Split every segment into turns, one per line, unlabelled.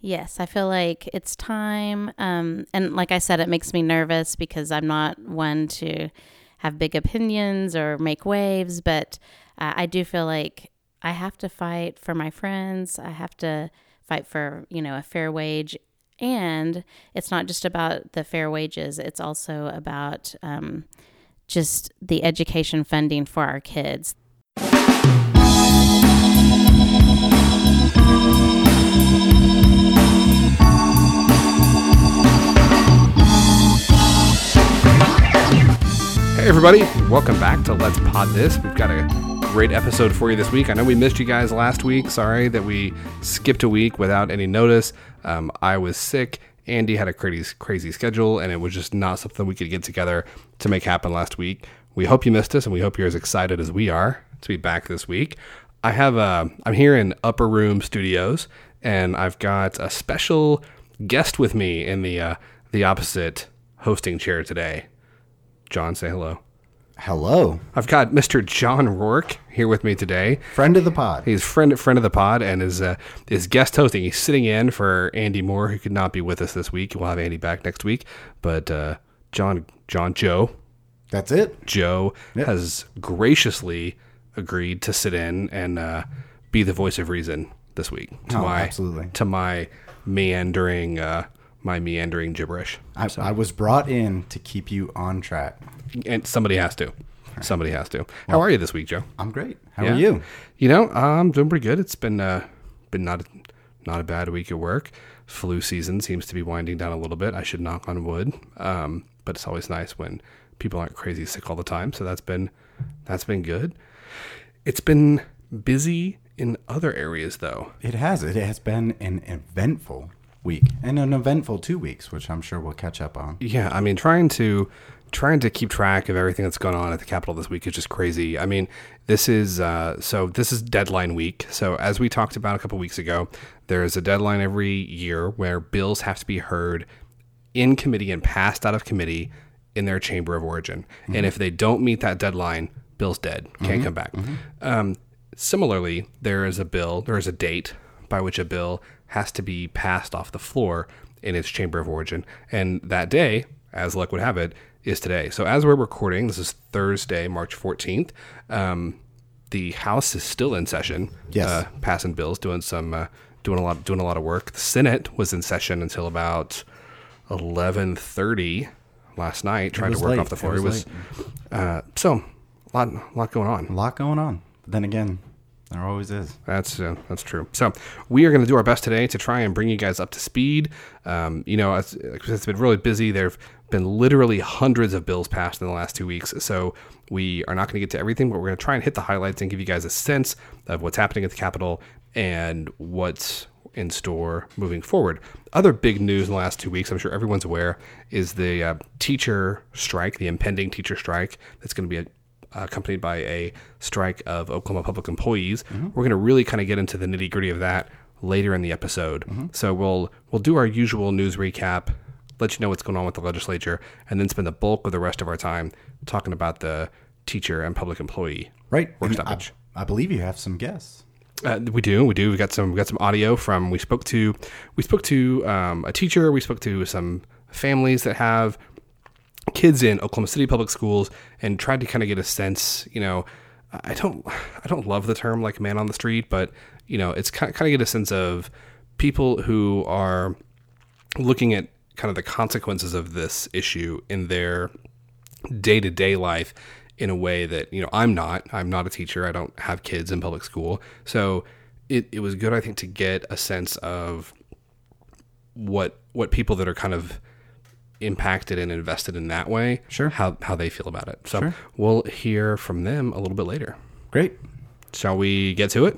Yes, I feel like it's time. Um, and like I said, it makes me nervous because I'm not one to have big opinions or make waves, but uh, I do feel like I have to fight for my friends. I have to fight for, you know, a fair wage. And it's not just about the fair wages, it's also about um, just the education funding for our kids.
Hey, everybody, welcome back to Let's Pod This. We've got a great episode for you this week. I know we missed you guys last week. Sorry that we skipped a week without any notice. Um, I was sick. Andy had a crazy, crazy schedule, and it was just not something we could get together to make happen last week. We hope you missed us, and we hope you're as excited as we are to be back this week. I have a, I'm here in Upper Room Studios, and I've got a special guest with me in the uh, the opposite hosting chair today. John, say hello.
Hello,
I've got Mr. John Rourke here with me today.
friend of the pod.
He's friend friend of the pod and is uh, is guest hosting. He's sitting in for Andy Moore, who could not be with us this week. We'll have Andy back next week. But uh, John John Joe
That's it.
Joe has graciously agreed to sit in and uh, be the voice of reason this week to
Oh,
my
absolutely.
to my meandering uh, my meandering gibberish.
I, I was brought in to keep you on track.
And somebody has to. Somebody has to. How are you this week, Joe?
I'm great. How
Yeah.
are you?
You know, I'm doing pretty good. It's been uh, been not not a bad week at work. Flu season seems to be winding down a little bit. I should knock on wood. Um, but it's always nice when people aren't crazy sick all the time. So that's been that's been good. It's been busy in other areas though.
It has. It has been an eventful week and an eventful two weeks, which I'm sure we'll catch up on.
Yeah, I mean, trying to trying to keep track of everything that's going on at the Capitol this week is just crazy. I mean, this is uh, so this is deadline week. So as we talked about a couple weeks ago, there is a deadline every year where bills have to be heard in committee and passed out of committee in their chamber of origin. And if they don't meet that deadline, bill's dead, can't come back. Um, similarly, there is a bill, there is a date by which a bill has to be passed off the floor in its chamber of origin. And that day, as luck would have it, is today. So as we're recording, this is Thursday, March 14th. Um, the House is still in session,
Yes.
uh, passing bills, doing some, uh, doing a lot, doing a lot of work. The Senate was in session until about 11:30 last night, trying to work
late.
off the floor.
It
It
was
was, uh, so a lot, lot going on.
A lot going on. But then again, there always is.
That's uh, that's true. So we are going to do our best today to try and bring you guys up to speed. Um, you know, it's, it's been really busy. There've been literally hundreds of bills passed in the last two weeks. So we are not going to get to everything, but we're going to try and hit the highlights and give you guys a sense of what's happening at the Capitol and what's in store moving forward. Other big news in the last two weeks, I'm sure everyone's aware, is the uh, teacher strike, the impending teacher strike that's going to be a accompanied by a strike of Oklahoma public employees. We're going to really kind of get into the nitty gritty of that later in the episode. So we'll we'll do our usual news recap, let you know what's going on with the legislature, and then spend the bulk of the rest of our time talking about the teacher and public employee
Right.
work
And I. I believe you have some guests.
Uh, we do, we do. We got some, we got some audio from. We spoke to, we spoke to um, a teacher. We spoke to some families that have kids in Oklahoma City public schools, and tried to kind of get a sense. You know, I don't, I don't love the term like man on the street, but you know, it's kind kind of get a sense of people who are looking at kind of the consequences of this issue in their day to day life in a way that you know I'm not. I'm not a teacher. I don't have kids in public school, so it, it was good. I think to get a sense of what what people that are kind of impacted and invested in that way,
Sure.
how how they feel about it. So
Sure.
we'll hear from them a little bit later.
Great.
Shall we get to it?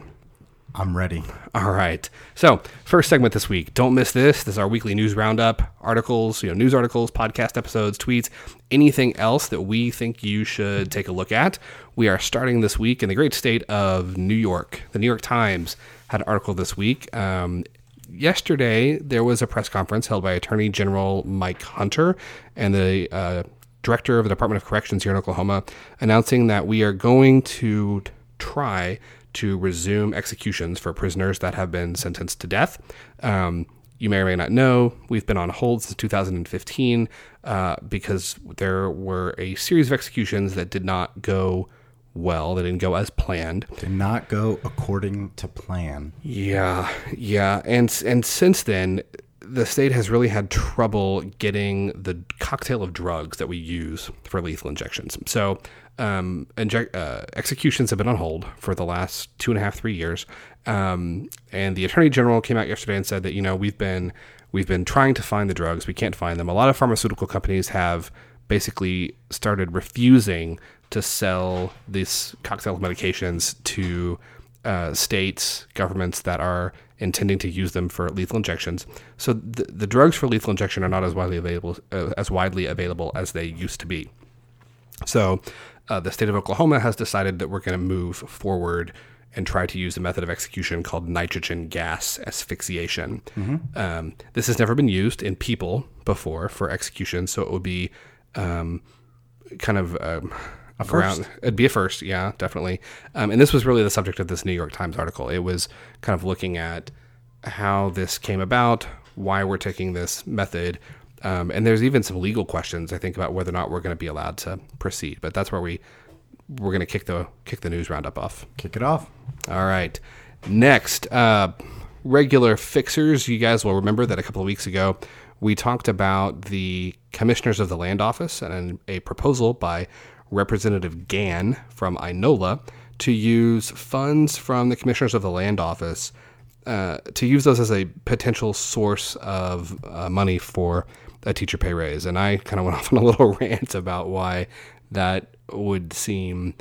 I'm ready.
All right. So, first segment this week. Don't miss this. This is our weekly news roundup, articles, you know, news articles, podcast episodes, tweets, anything else that we think you should take a look at. We are starting this week in the great state of New York. The New York Times had an article this week. Um, yesterday, there was a press conference held by Attorney General Mike Hunter and the uh, director of the Department of Corrections here in Oklahoma announcing that we are going to try to resume executions for prisoners that have been sentenced to death. Um, you may or may not know, we've been on hold since 2015 uh, because there were a series of executions that did not go well. They didn't go as planned.
Did not go according to plan.
Yeah, yeah, and and since then, the state has really had trouble getting the cocktail of drugs that we use for lethal injections. So, um, inject, uh, executions have been on hold for the last two and a half, three years. Um, and the attorney general came out yesterday and said that you know we've been we've been trying to find the drugs, we can't find them. A lot of pharmaceutical companies have basically started refusing to sell these cocktail medications to uh, states, governments that are intending to use them for lethal injections. So the, the drugs for lethal injection are not as widely available uh, as widely available as they used to be. So uh, the state of Oklahoma has decided that we're going to move forward and try to use a method of execution called nitrogen gas asphyxiation. Um, this has never been used in people before for execution, so it would be um, kind of um, a
first.
It'd be a first, yeah, definitely. Um, and this was really the subject of this New York Times article. It was kind of looking at how this came about, why we're taking this method. Um, and there's even some legal questions, I think, about whether or not we're going to be allowed to proceed. But that's where we we're going to kick the kick the news roundup off.
Kick it off.
All right. Next, uh, regular fixers. You guys will remember that a couple of weeks ago we talked about the commissioners of the land office and a proposal by Representative Gann from Inola to use funds from the commissioners of the land office uh, to use those as a potential source of uh, money for a teacher pay raise. And I kind of went off on a little rant about why that would seem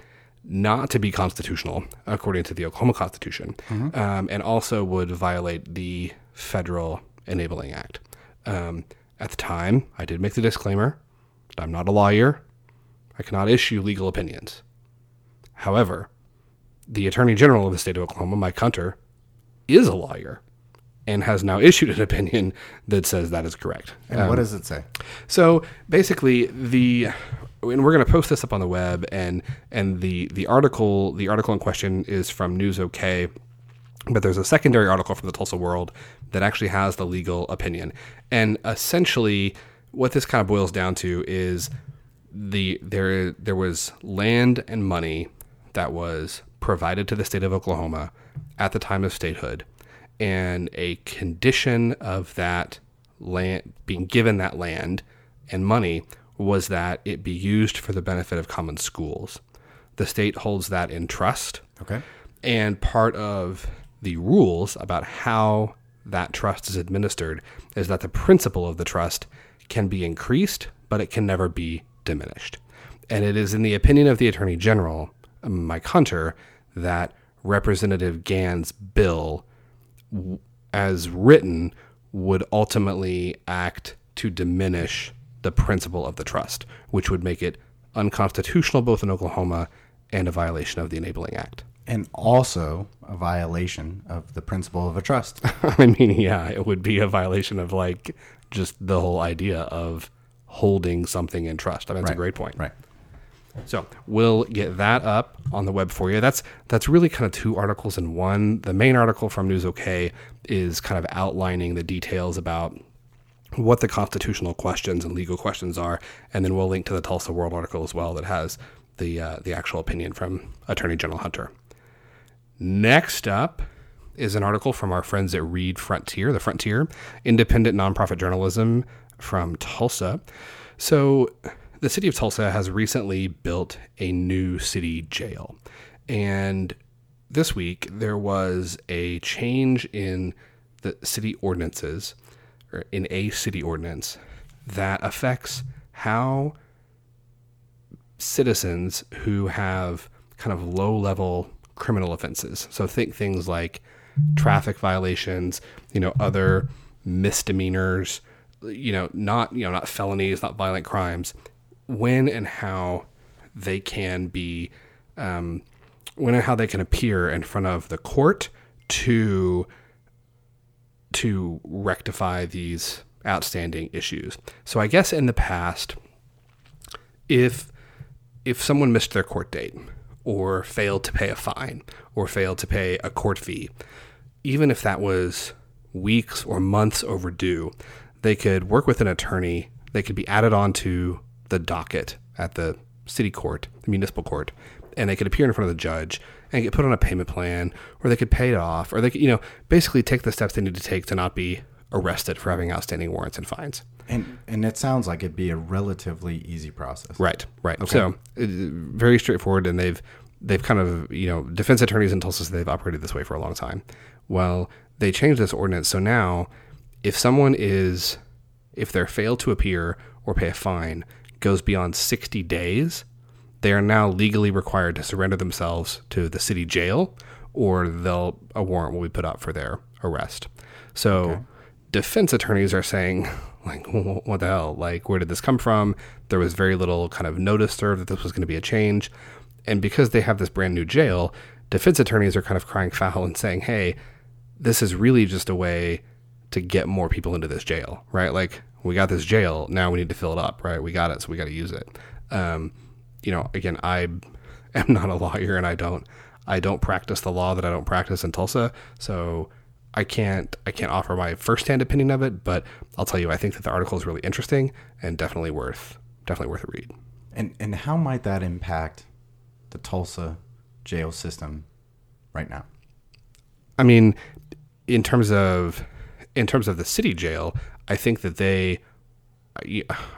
not to be constitutional according to the Oklahoma Constitution, um, and also would violate the Federal Enabling Act. Um, at the time, I did make the disclaimer that I'm not a lawyer. I cannot issue legal opinions. However, the Attorney General of the state of Oklahoma, Mike Hunter, is a lawyer and has now issued an opinion that says that is correct.
And what um, does it say?
So basically, the and we're going to post this up on the web, and and the the article the article in question is from News OK, but there's a secondary article from the Tulsa World that actually has the legal opinion, and essentially what this kind of boils down to is the there there was land and money that was provided to the state of Oklahoma at the time of statehood, and a condition of that land being given that land and money was that it be used for the benefit of common schools. The state holds that in trust.
Okay.
And part of the rules about how that trust is administered is that the principal of the trust can be increased, but it can never be diminished. And it is in the opinion of the Attorney General, Mike Hunter, that Representative Gann's bill, as written, would ultimately act to diminish the principle of the trust, which would make it unconstitutional both in Oklahoma and a violation of the Enabling Act.
And also a violation of the principle of a trust.
I mean, yeah, it would be a violation of like just the whole idea of holding something in trust. I mean, that's a great point.
Right.
So we'll get that up on the web for you. That's that's really kind of two articles in one. The main article from News OK is kind of outlining the details about what the constitutional questions and legal questions are, and then we'll link to the Tulsa World article as well that has the uh, the actual opinion from Attorney General Hunter. Next up is an article from our friends at Read Frontier, the Frontier, independent nonprofit journalism from Tulsa. So, the city of Tulsa has recently built a new city jail. And this week, there was a change in the city ordinances, or in a city ordinance, that affects how citizens who have kind of low level criminal offenses. So think things like traffic violations, you know, other misdemeanors, you know, not you know, not felonies, not violent crimes, when and how they can be um, when and how they can appear in front of the court to to rectify these outstanding issues. So I guess in the past, if if someone missed their court date or failed to pay a fine or failed to pay a court fee, even if that was weeks or months overdue, they could work with an attorney. They could be added onto the docket at the city court, the municipal court, and they could appear in front of the judge and get put on a payment plan, or they could pay it off, or they could, you know, basically take the steps they need to take to not be arrested for having outstanding warrants and fines.
And and it sounds like it'd be a relatively easy process.
Right, right. So uh, very straightforward, and they've they've kind of you know defense attorneys in Tulsa say they've operated this way for a long time. Well, they changed this ordinance, so now if someone is if they're failed to appear or pay a fine goes beyond 60 days, they are now legally required to surrender themselves to the city jail, or they'll a warrant will be put out for their arrest. So defense attorneys are saying like what the hell? Like where did this come from? There was very little kind of notice served that this was going to be a change. And because they have this brand new jail defense attorneys are kind of crying foul and saying hey this is really just a way to get more people into this jail right like we got this jail now we need to fill it up right we got it so we got to use it um, you know again i am not a lawyer and i don't i don't practice the law that i don't practice in tulsa so I can't I can't offer my firsthand opinion of it, but I'll tell you I think that the article is really interesting and definitely worth definitely worth a read.
And and how might that impact the Tulsa jail system right now?
I mean, in terms of in terms of the city jail, I think that they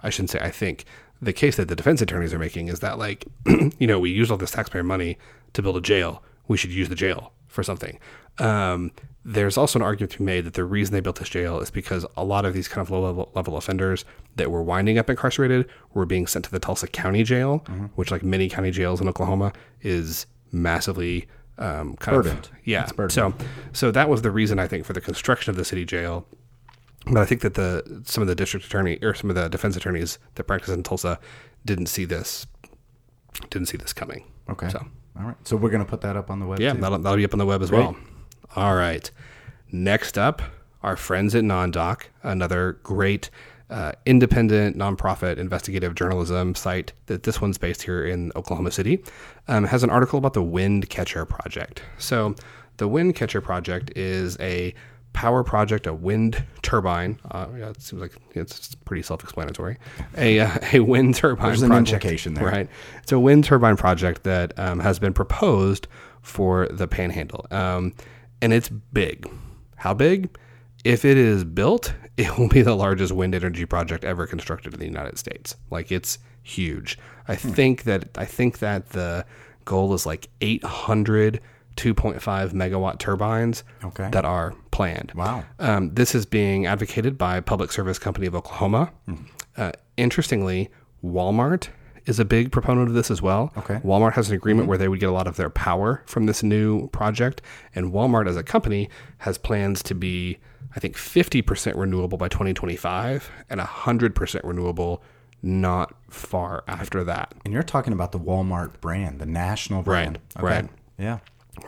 I shouldn't say I think the case that the defense attorneys are making is that like you know we use all this taxpayer money to build a jail, we should use the jail for something. Um, there's also an argument to be made that the reason they built this jail is because a lot of these kind of low level, level offenders that were winding up incarcerated were being sent to the Tulsa County Jail, which, like many county jails in Oklahoma, is massively um, kind
Burdened.
of yeah. So, so that was the reason I think for the construction of the city jail. But I think that the some of the district attorney or some of the defense attorneys that practice in Tulsa didn't see this didn't see this coming.
Okay.
So
All right. So we're gonna put that up on the web.
yeah, that'll, that'll be up on the web as well. All right. Next up, our friends at NonDoc, another great uh, independent nonprofit investigative journalism site. That this one's based here in Oklahoma City, um, has an article about the Wind Catcher Project. So, the Wind Catcher Project is a power project, a wind turbine. Uh, yeah, it seems like it's pretty self-explanatory. A uh, a wind turbine
There's an
project,
implication there.
right? It's a wind turbine project that um, has been proposed for the Panhandle, um, and it's big. How big? If it is built, it will be the largest wind energy project ever constructed in the United States. Like it's huge. I
Hmm.
think that I think that the goal is like 800 2.5 megawatt turbines
Okay.
that are planned.
Wow.
Um, this is being advocated by Public Service Company of Oklahoma. Uh, interestingly, Walmart is a big proponent of this as well.
Okay.
Walmart has an agreement mm-hmm. where they would get a lot of their power from this new project, and Walmart as a company has plans to be, I think, 50% renewable by 2025 and 100% renewable not far after that.
And you're talking about the Walmart brand, the national brand.
right.
Yeah.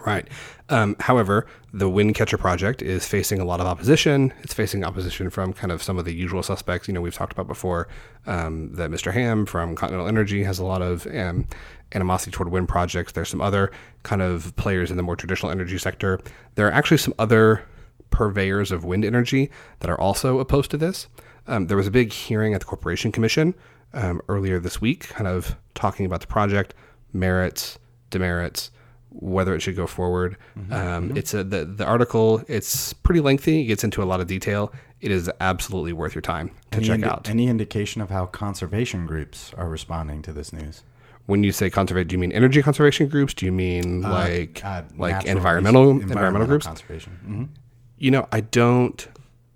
Right. Um, however, the Windcatcher project is facing a lot of opposition. It's facing opposition from kind of some of the usual suspects. You know, we've talked about before um, that Mr. Hamm from Continental Energy has a lot of um, animosity toward wind projects. There's some other kind of players in the more traditional energy sector. There are actually some other purveyors of wind energy that are also opposed to this. Um, there was a big hearing at the Corporation Commission um, earlier this week, kind of talking about the project, merits, demerits, whether it should go forward. Um, It's a the, the article. It's pretty lengthy. It gets into a lot of detail. It is absolutely worth your time to
Any,
check
indi-
out.
any indication of how conservation groups are responding to this news?
When you say conservation, do you mean energy conservation groups? Do you mean like
Uh,
like
natural
environmental environmental groups?
conservation. hmm
You know, I don't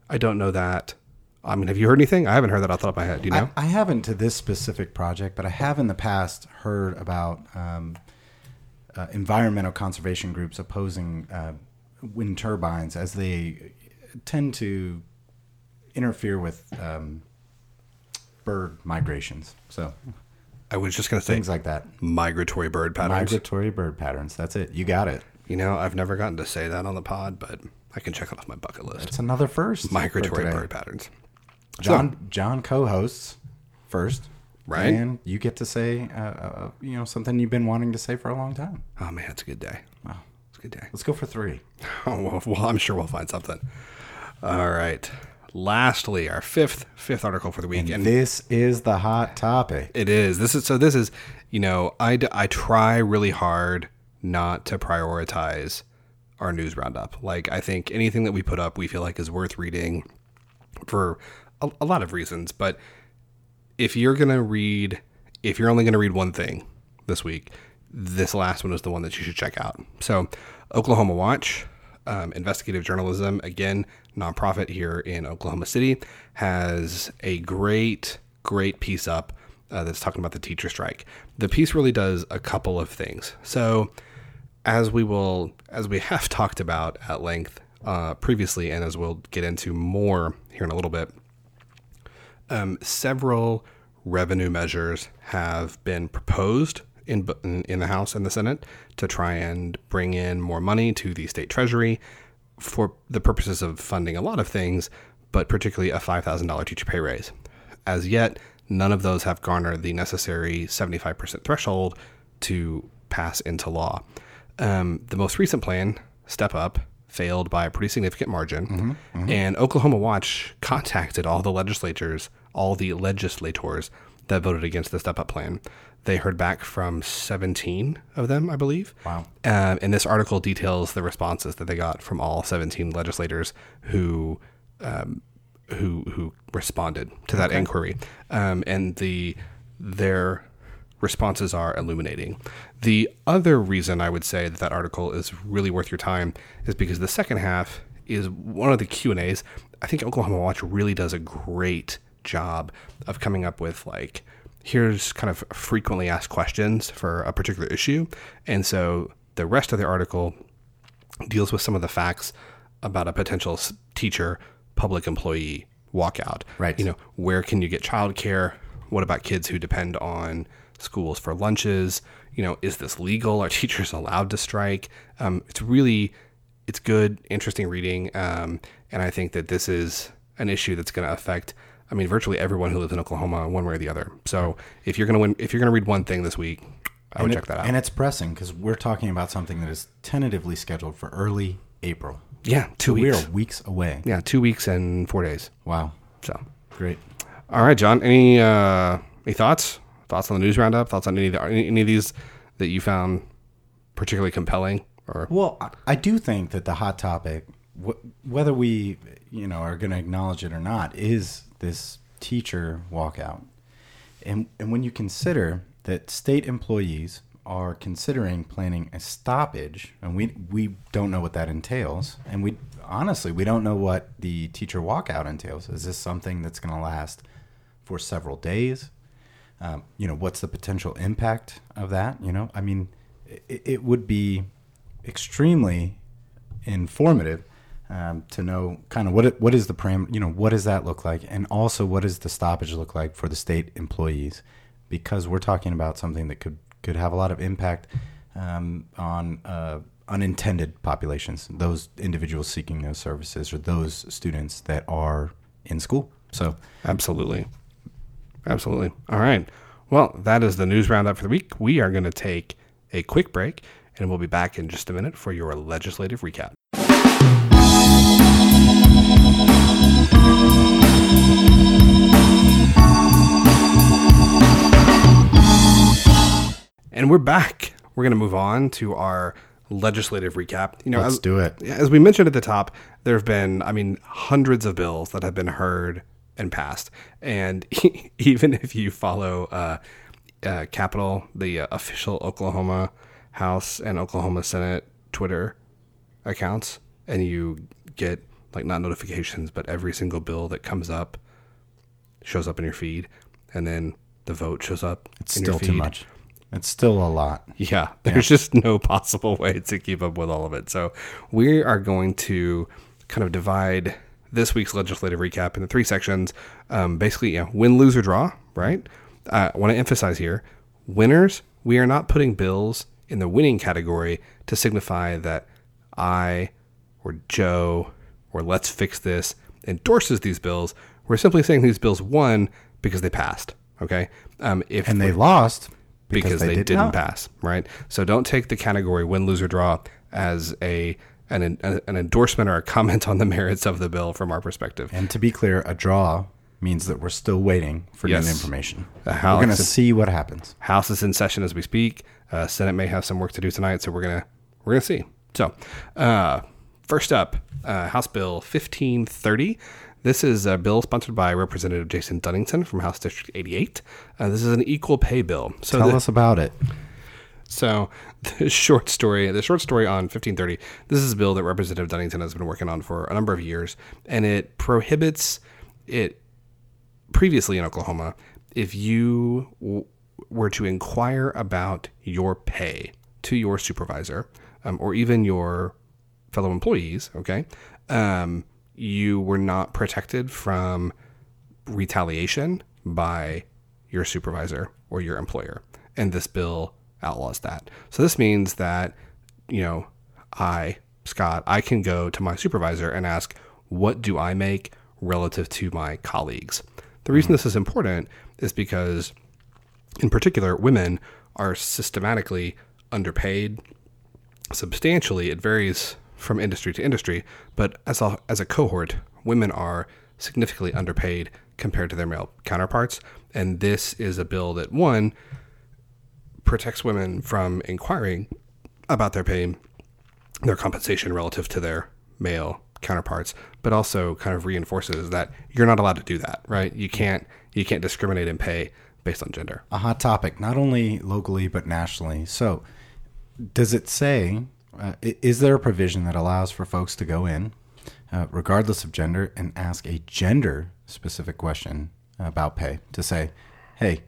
I don't know that. I mean, have you heard anything? I haven't heard that off the top of my head. Do you know?
I, I haven't to this specific project, but I have in the past heard about um, uh, environmental conservation groups opposing uh, wind turbines as they tend to interfere with um, bird migrations. So
I was just gonna say
things like that.
migratory bird patterns.
Migratory bird patterns. That's it. You got it.
you know, I've never gotten to say that on the pod, but I can check it off my bucket list.
It's another first.
Migratory bird patterns.
John John co-hosts first,
Right.
And you get to say, uh, uh, you know, something you've been wanting to say for a long time.
Oh man, it's a good day.
Wow.
It's a good day.
Let's go for three.
Oh, well, well, I'm sure we'll find something. All right. Lastly, our fifth fifth article for the week,
And this is the hot topic.
It is. This is so. This is. You know, I I try really hard not to prioritize our news roundup. Like I think anything that we put up, we feel like is worth reading for a, a lot of reasons. But if you're gonna read, if you're only gonna read one thing this week, this last one is the one that you should check out. So, Oklahoma Watch, um, investigative journalism, again, nonprofit here in Oklahoma City, has a great, great piece up uh, that's talking about the teacher strike. The piece really does a couple of things. So, as we will, as we have talked about at length uh, previously, and as we'll get into more here in a little bit, um, several revenue measures have been proposed in, in the House and the Senate to try and bring in more money to the state treasury for the purposes of funding a lot of things, but particularly a $5,000 teacher pay raise. As yet, none of those have garnered the necessary 75% threshold to pass into law. Um, the most recent plan, Step Up, failed by a pretty significant margin. Mm-hmm, mm-hmm. And Oklahoma Watch contacted all the legislators, all the legislators that voted against the Step Up plan. They heard back from 17 of them, I believe.
Wow.
Um, and this article details the responses that they got from all 17 legislators who um, who who responded to that okay. inquiry. Um, and the their responses are illuminating. The other reason I would say that that article is really worth your time is because the second half is one of the Q and A's. I think Oklahoma Watch really does a great job of coming up with like here's kind of frequently asked questions for a particular issue, and so the rest of the article deals with some of the facts about a potential teacher public employee walkout.
Right.
You know, where can you get childcare? What about kids who depend on schools for lunches? You know, is this legal? Are teachers allowed to strike? Um, it's really, it's good, interesting reading, um, and I think that this is an issue that's going to affect. I mean, virtually everyone who lives in Oklahoma, one way or the other. So, if you're going to win, if you're to read one thing this week, I would
it,
check that out.
And it's pressing because we're talking about something that is tentatively scheduled for early April.
Yeah, two
so
weeks.
We are weeks away.
Yeah, two weeks and four days.
Wow.
So
great.
All right, John. Any uh, any thoughts? Thoughts on the news roundup? Thoughts on any of the, any of these that you found particularly compelling? Or
well, I do think that the hot topic, whether we you know are going to acknowledge it or not, is this teacher walkout. And and when you consider that state employees are considering planning a stoppage, and we we don't know what that entails, and we honestly we don't know what the teacher walkout entails. Is this something that's going to last for several days? Um, you know, what's the potential impact of that? You know, I mean, it, it would be extremely informative um, to know kind of what it, what is the param, you know, what does that look like, and also what does the stoppage look like for the state employees, because we're talking about something that could could have a lot of impact um, on uh, unintended populations, those individuals seeking those services or those students that are in school. So,
absolutely. Absolutely. All right. Well, that is the news roundup for the week. We are going to take a quick break and we'll be back in just a minute for your legislative recap. And we're back. We're going to move on to our legislative recap.
You know, let's
as,
do it.
As we mentioned at the top, there have been, I mean, hundreds of bills that have been heard and passed. And even if you follow uh, uh, Capitol, the uh, official Oklahoma House and Oklahoma Senate Twitter accounts, and you get like not notifications, but every single bill that comes up shows up in your feed, and then the vote shows up.
It's still too much. It's still a lot.
Yeah, there's yeah. just no possible way to keep up with all of it. So we are going to kind of divide this week's legislative recap into three sections. Um, basically, yeah, win, lose, or draw. Right. Uh, I want to emphasize here: winners. We are not putting bills in the winning category to signify that I or Joe or Let's Fix This endorses these bills. We're simply saying these bills won because they passed. Okay.
Um, if and they lost
because, because they, they did not pass, right? So don't take the category win, lose, or draw as a an, an, an endorsement or a comment on the merits of the bill from our perspective.
And to be clear, a draw means that we're still waiting for
Yes.
new information. We're going to see what happens.
House is in session as we speak. Uh, Senate may have some work to do tonight, so we're gonna we're gonna see. So, uh, first up, uh, House Bill fifteen thirty. This is a bill sponsored by Representative Jason Dunnington from House District eighty eight. Uh, this is an equal pay bill. So
Tell
the-
us about it.
so, the short story, the short story on 1530, this is a bill that Representative Dunnington has been working on for a number of years, and it prohibits it previously in Oklahoma if you w- were to inquire about your pay to your supervisor um, or even your fellow employees, okay, um, you were not protected from retaliation by your supervisor or your employer. And this bill outlaws that. So this means that, you know, I, Scott, I can go to my supervisor and ask, what do I make relative to my colleagues? The reason mm-hmm. this is important is because, in particular, women are systematically underpaid substantially. It varies from industry to industry, but as a, as a cohort, women are significantly underpaid compared to their male counterparts. And this is a bill that, one, protects women from inquiring about their pay, their compensation relative to their male counterparts, but also kind of reinforces that you're not allowed to do that, right? You can't you can't discriminate in pay based on gender.
A hot topic, not only locally but nationally. So, does it say, uh, is there a provision that allows for folks to go in, uh, regardless of gender, and ask a gender specific question about pay? To say, hey,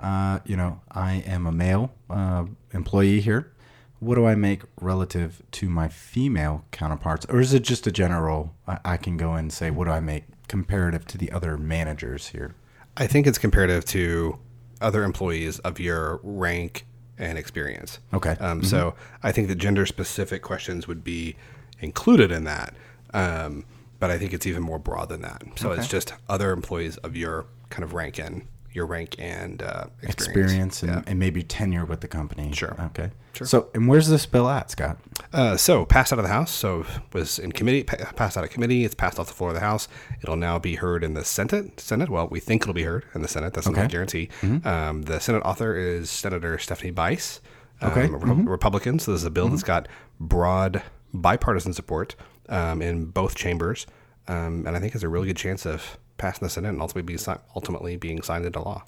uh, you know, I am a male uh, employee here. What do I make relative to my female counterparts? Or is it just a general, I, I can go and say, what do I make comparative to the other managers here?
I think it's comparative to other employees of your rank and experience.
Okay.
Um, So I think the gender specific questions would be included in that. Um, but I think it's even more broad than that. So it's just other employees of your kind of rank and your rank and uh, experience.
experience and,
Yeah.
and maybe tenure with the company.
Sure.
Okay.
Sure.
So, and where's this bill at, Scott?
Uh, so passed out of the House. So was in committee, pa- passed out of committee. It's passed off the floor of the House. It'll now be heard in the Senate. Senate. Well, we think it'll be heard in the Senate. That's not a
Okay.
guarantee. Um, the Senate author is Senator Stephanie Bice, um,
Okay.
a Re- Republican. So this is a bill that's got broad bipartisan support um, in both chambers, um, and I think has a really good chance of passing the Senate and ultimately being ultimately being signed into law.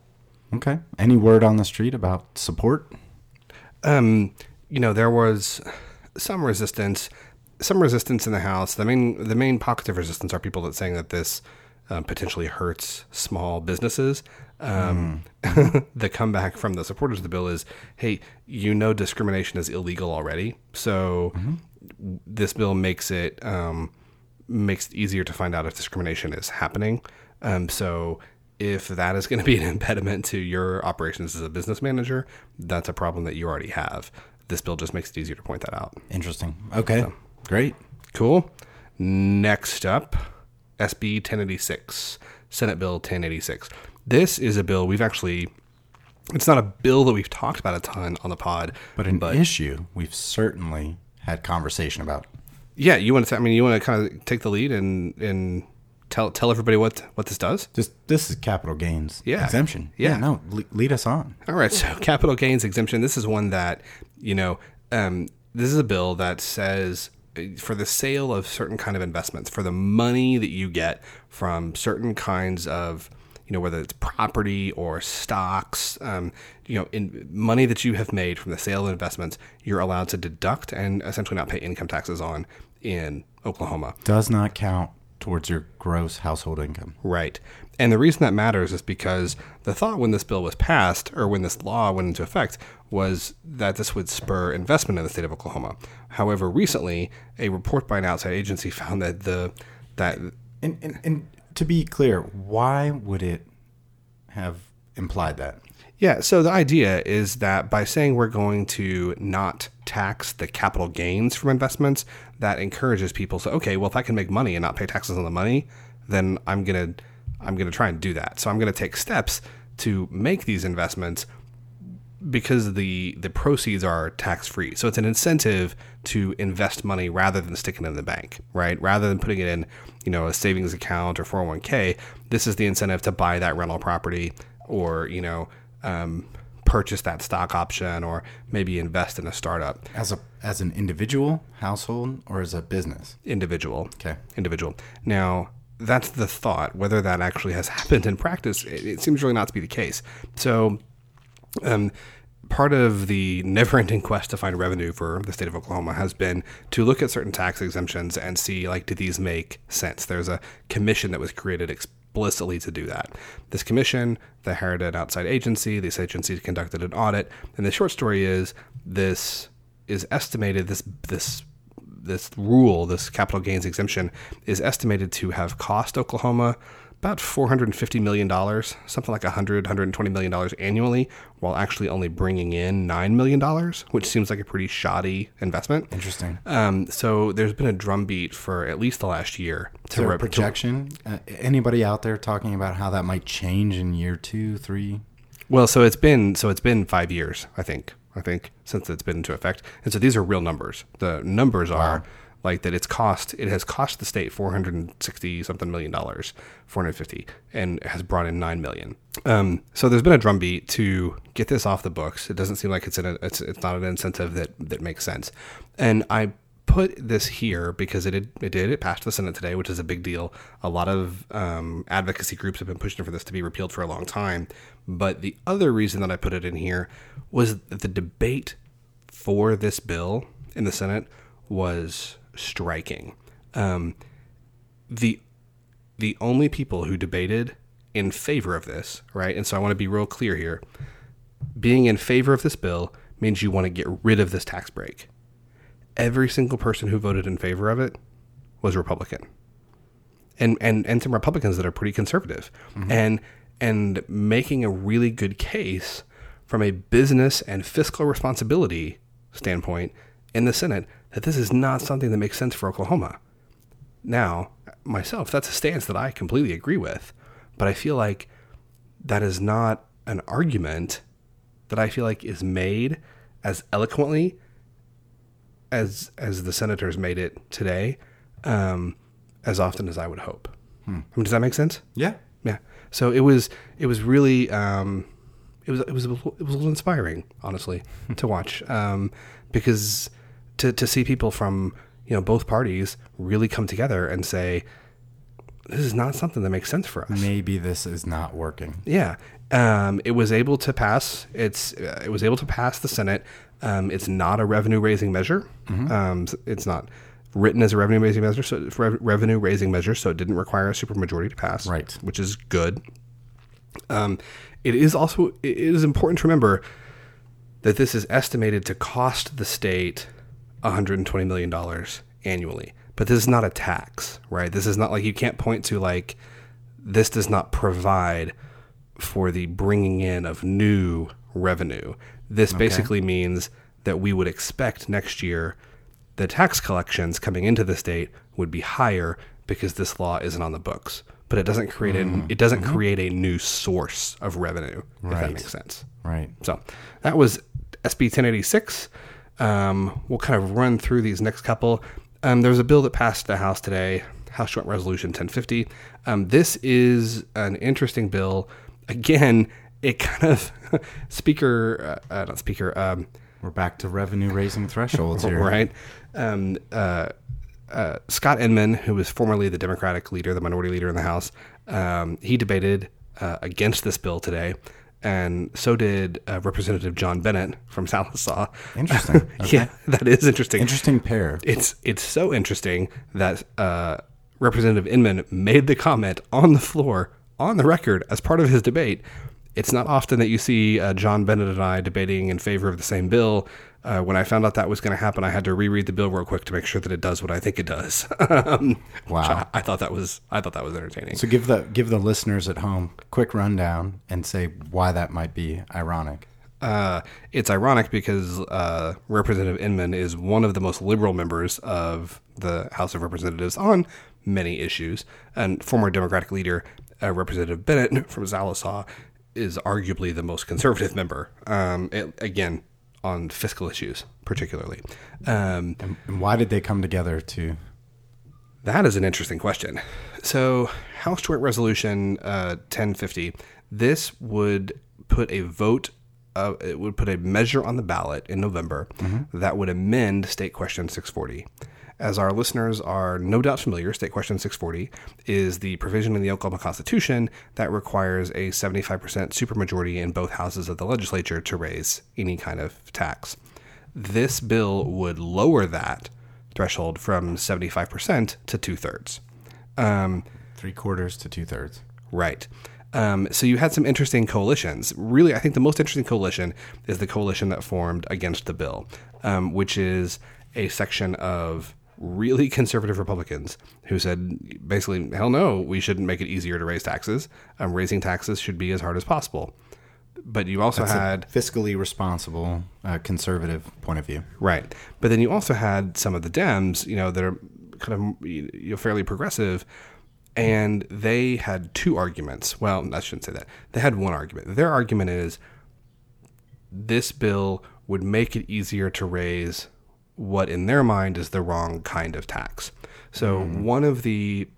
Okay. Any word on the street about support?
um, you know, there was some resistance, some resistance in the House. The main, the main pockets of resistance are people that saying that this um, potentially hurts small businesses. Um, the comeback from the supporters of the bill is, hey, you know, discrimination is illegal already, so this bill makes it um, makes it easier to find out if discrimination is happening. Um, so if that is going to be an impediment to your operations as a business manager, that's a problem that you already have. This bill just makes it easier to point that out.
Interesting. Okay. Great.
Cool. Next up, SB 1086, Senate Bill 1086. This is a bill we've actually. It's not a bill that we've talked about a ton on the pod,
But an issue we've certainly had conversation about.
Yeah, you want to. I mean, you want to kind of take the lead and and tell tell everybody what what this does.
Just this is capital gains
Yeah.
exemption.
Yeah.
no, le- lead us on.
All right, so capital gains exemption. This is one that you know. Um, this is a bill that says uh, for the sale of certain kind of investments, for the money that you get from certain kinds of, you know, whether it's property or stocks, um, you know, in money that you have made from the sale of investments, you're allowed to deduct and essentially not pay income taxes on in Oklahoma.
Does not count towards your gross household income.
Right. And the reason that matters is because the thought when this bill was passed or when this law went into effect was that this would spur investment in the state of Oklahoma. However, recently a report by an outside agency found that the that
And, and, and to be clear, why would it have implied that?
Yeah, so the idea is that by saying we're going to not tax the capital gains from investments, that encourages people. So, okay, well, if I can make money and not pay taxes on the money, then I'm gonna I'm gonna try and do that. So I'm gonna take steps to make these investments because the the proceeds are tax free. So it's an incentive to invest money rather than sticking it in the bank, right? Rather than putting it in, you know, a savings account or 401k, this is the incentive to buy that rental property or, you know, um, purchase that stock option or maybe invest in a startup.
As a as an individual, household, or as a business?
Individual.
Okay.
Individual. Now, that's the thought. Whether that actually has happened in practice, it, it seems really not to be the case. So, um, part of the never ending quest to find revenue for the state of Oklahoma has been to look at certain tax exemptions and see, like, do these make sense? There's a commission that was created explicitly to do that. This commission, they hired an outside agency. This agency conducted an audit. And the short story is this is estimated, this, this, this rule, this capital gains exemption, is estimated to have cost Oklahoma about $450 million, something like $100, $120 million annually, while actually only bringing in $9 million, which seems like a pretty shoddy investment.
Interesting.
Um, so there's been a drumbeat for at least the last year
Is there a
rep-
projection? Uh, anybody out there talking about how that might change in year two, three?
Well, so it's been so it's been five years, I think. I think since it's been into effect, and so these are real numbers. The numbers are like that. It's cost. It has cost the state four hundred and sixty something million dollars, four hundred fifty, and has brought in nine million. Um, so there's been a drumbeat to get this off the books. It doesn't seem like it's an it's it's not an incentive that that makes sense, and I put this here because it did, it did it passed the Senate today, which is a big deal. A lot of um, advocacy groups have been pushing for this to be repealed for a long time. But the other reason that I put it in here was that the debate for this bill in the Senate was striking. Um, the the only people who debated in favor of this, right? And so I want to be real clear here. Being in favor of this bill means you want to get rid of this tax break every single person who voted in favor of it was Republican. And and and some Republicans that are pretty conservative. And and making a really good case from a business and fiscal responsibility standpoint in the Senate that this is not something that makes sense for Oklahoma. Now, myself, that's a stance that I completely agree with, but I feel like that is not an argument that I feel like is made as eloquently as as the senators made it today, um, as often as I would hope. I mean, does that make sense?
Yeah.
Yeah. So it was it was really um, it was it was a little, it was a little inspiring, honestly, to watch um, because to to see people from you know both parties really come together and say this is not something that makes sense for us.
Maybe this is not working.
Yeah, um, it was able to pass. It's uh, it was able to pass the Senate. Um, it's not a revenue raising measure. Um, it's not written as a revenue raising measure. So it's rev- revenue raising measure. So it didn't require a supermajority to pass.
Right.
which is good. Um, it is also it is important to remember that this is estimated to cost the state 120 million dollars annually. But this is not a tax, right? This is not like you can't point to like this does not provide for the bringing in of new revenue. This basically means that we would expect next year the tax collections coming into the state would be higher because this law isn't on the books. But it doesn't create a mm-hmm. it doesn't mm-hmm. create a new source of revenue, if that makes sense.
Right.
So that was SB 1086. Um, we'll kind of run through these next couple. Um, there was a bill that passed the House today, House Joint Resolution 1050. Um, this is an interesting bill. Again, it kind of speaker, uh, uh, not speaker, um,
We're back to revenue raising thresholds here.
right? Um, uh, uh, Scott Inman, who was formerly the Democratic leader, the minority leader in the House, um, he debated uh, against this bill today, and so did uh, Representative John Bennett from Sallisaw.
Interesting.
yeah, that is interesting.
Interesting pair.
It's it's so interesting that uh, Representative Inman made the comment on the floor, on the record, as part of his debate. It's not often that you see uh, John Bennett and I debating in favor of the same bill. Uh, when I found out that was going to happen, I had to reread the bill real quick to make sure that it does what I think it does. um,
Wow.
I, I thought that was I thought that was entertaining.
So give the give the listeners at home a quick rundown and say why that might be ironic.
Uh, it's ironic because uh, Representative Inman is one of the most liberal members of the House of Representatives on many issues, and former Democratic leader uh, Representative Bennett from Sallisaw is arguably the most conservative member. Um, it, again, on fiscal issues, particularly. Um,
And why did they come together to?
that is an interesting question. So, House Joint Resolution uh, 1050, this would put a vote, uh, it would put a measure on the ballot in November that would amend State Question 640. As our listeners are no doubt familiar, State Question 640 is the provision in the Oklahoma Constitution that requires a 75% supermajority in both houses of the legislature to raise any kind of tax. This bill would lower that threshold from 75% to two thirds. Um,
Three quarters to two thirds.
Right. Um, so you had some interesting coalitions. Really, I think the most interesting coalition is the coalition that formed against the bill, um, which is a section of really conservative Republicans who said basically, hell no, we shouldn't make it easier to raise taxes. Um, raising taxes should be as hard as possible. But you also
a
had
fiscally responsible, uh, conservative point of view.
Right. But then you also had some of the Dems, you know, that are kind of you know, fairly progressive, and they had two arguments. Well, I shouldn't say that. They had one argument. Their argument is this bill would make it easier to raise what, in their mind, is the wrong kind of tax. So hmm. one of the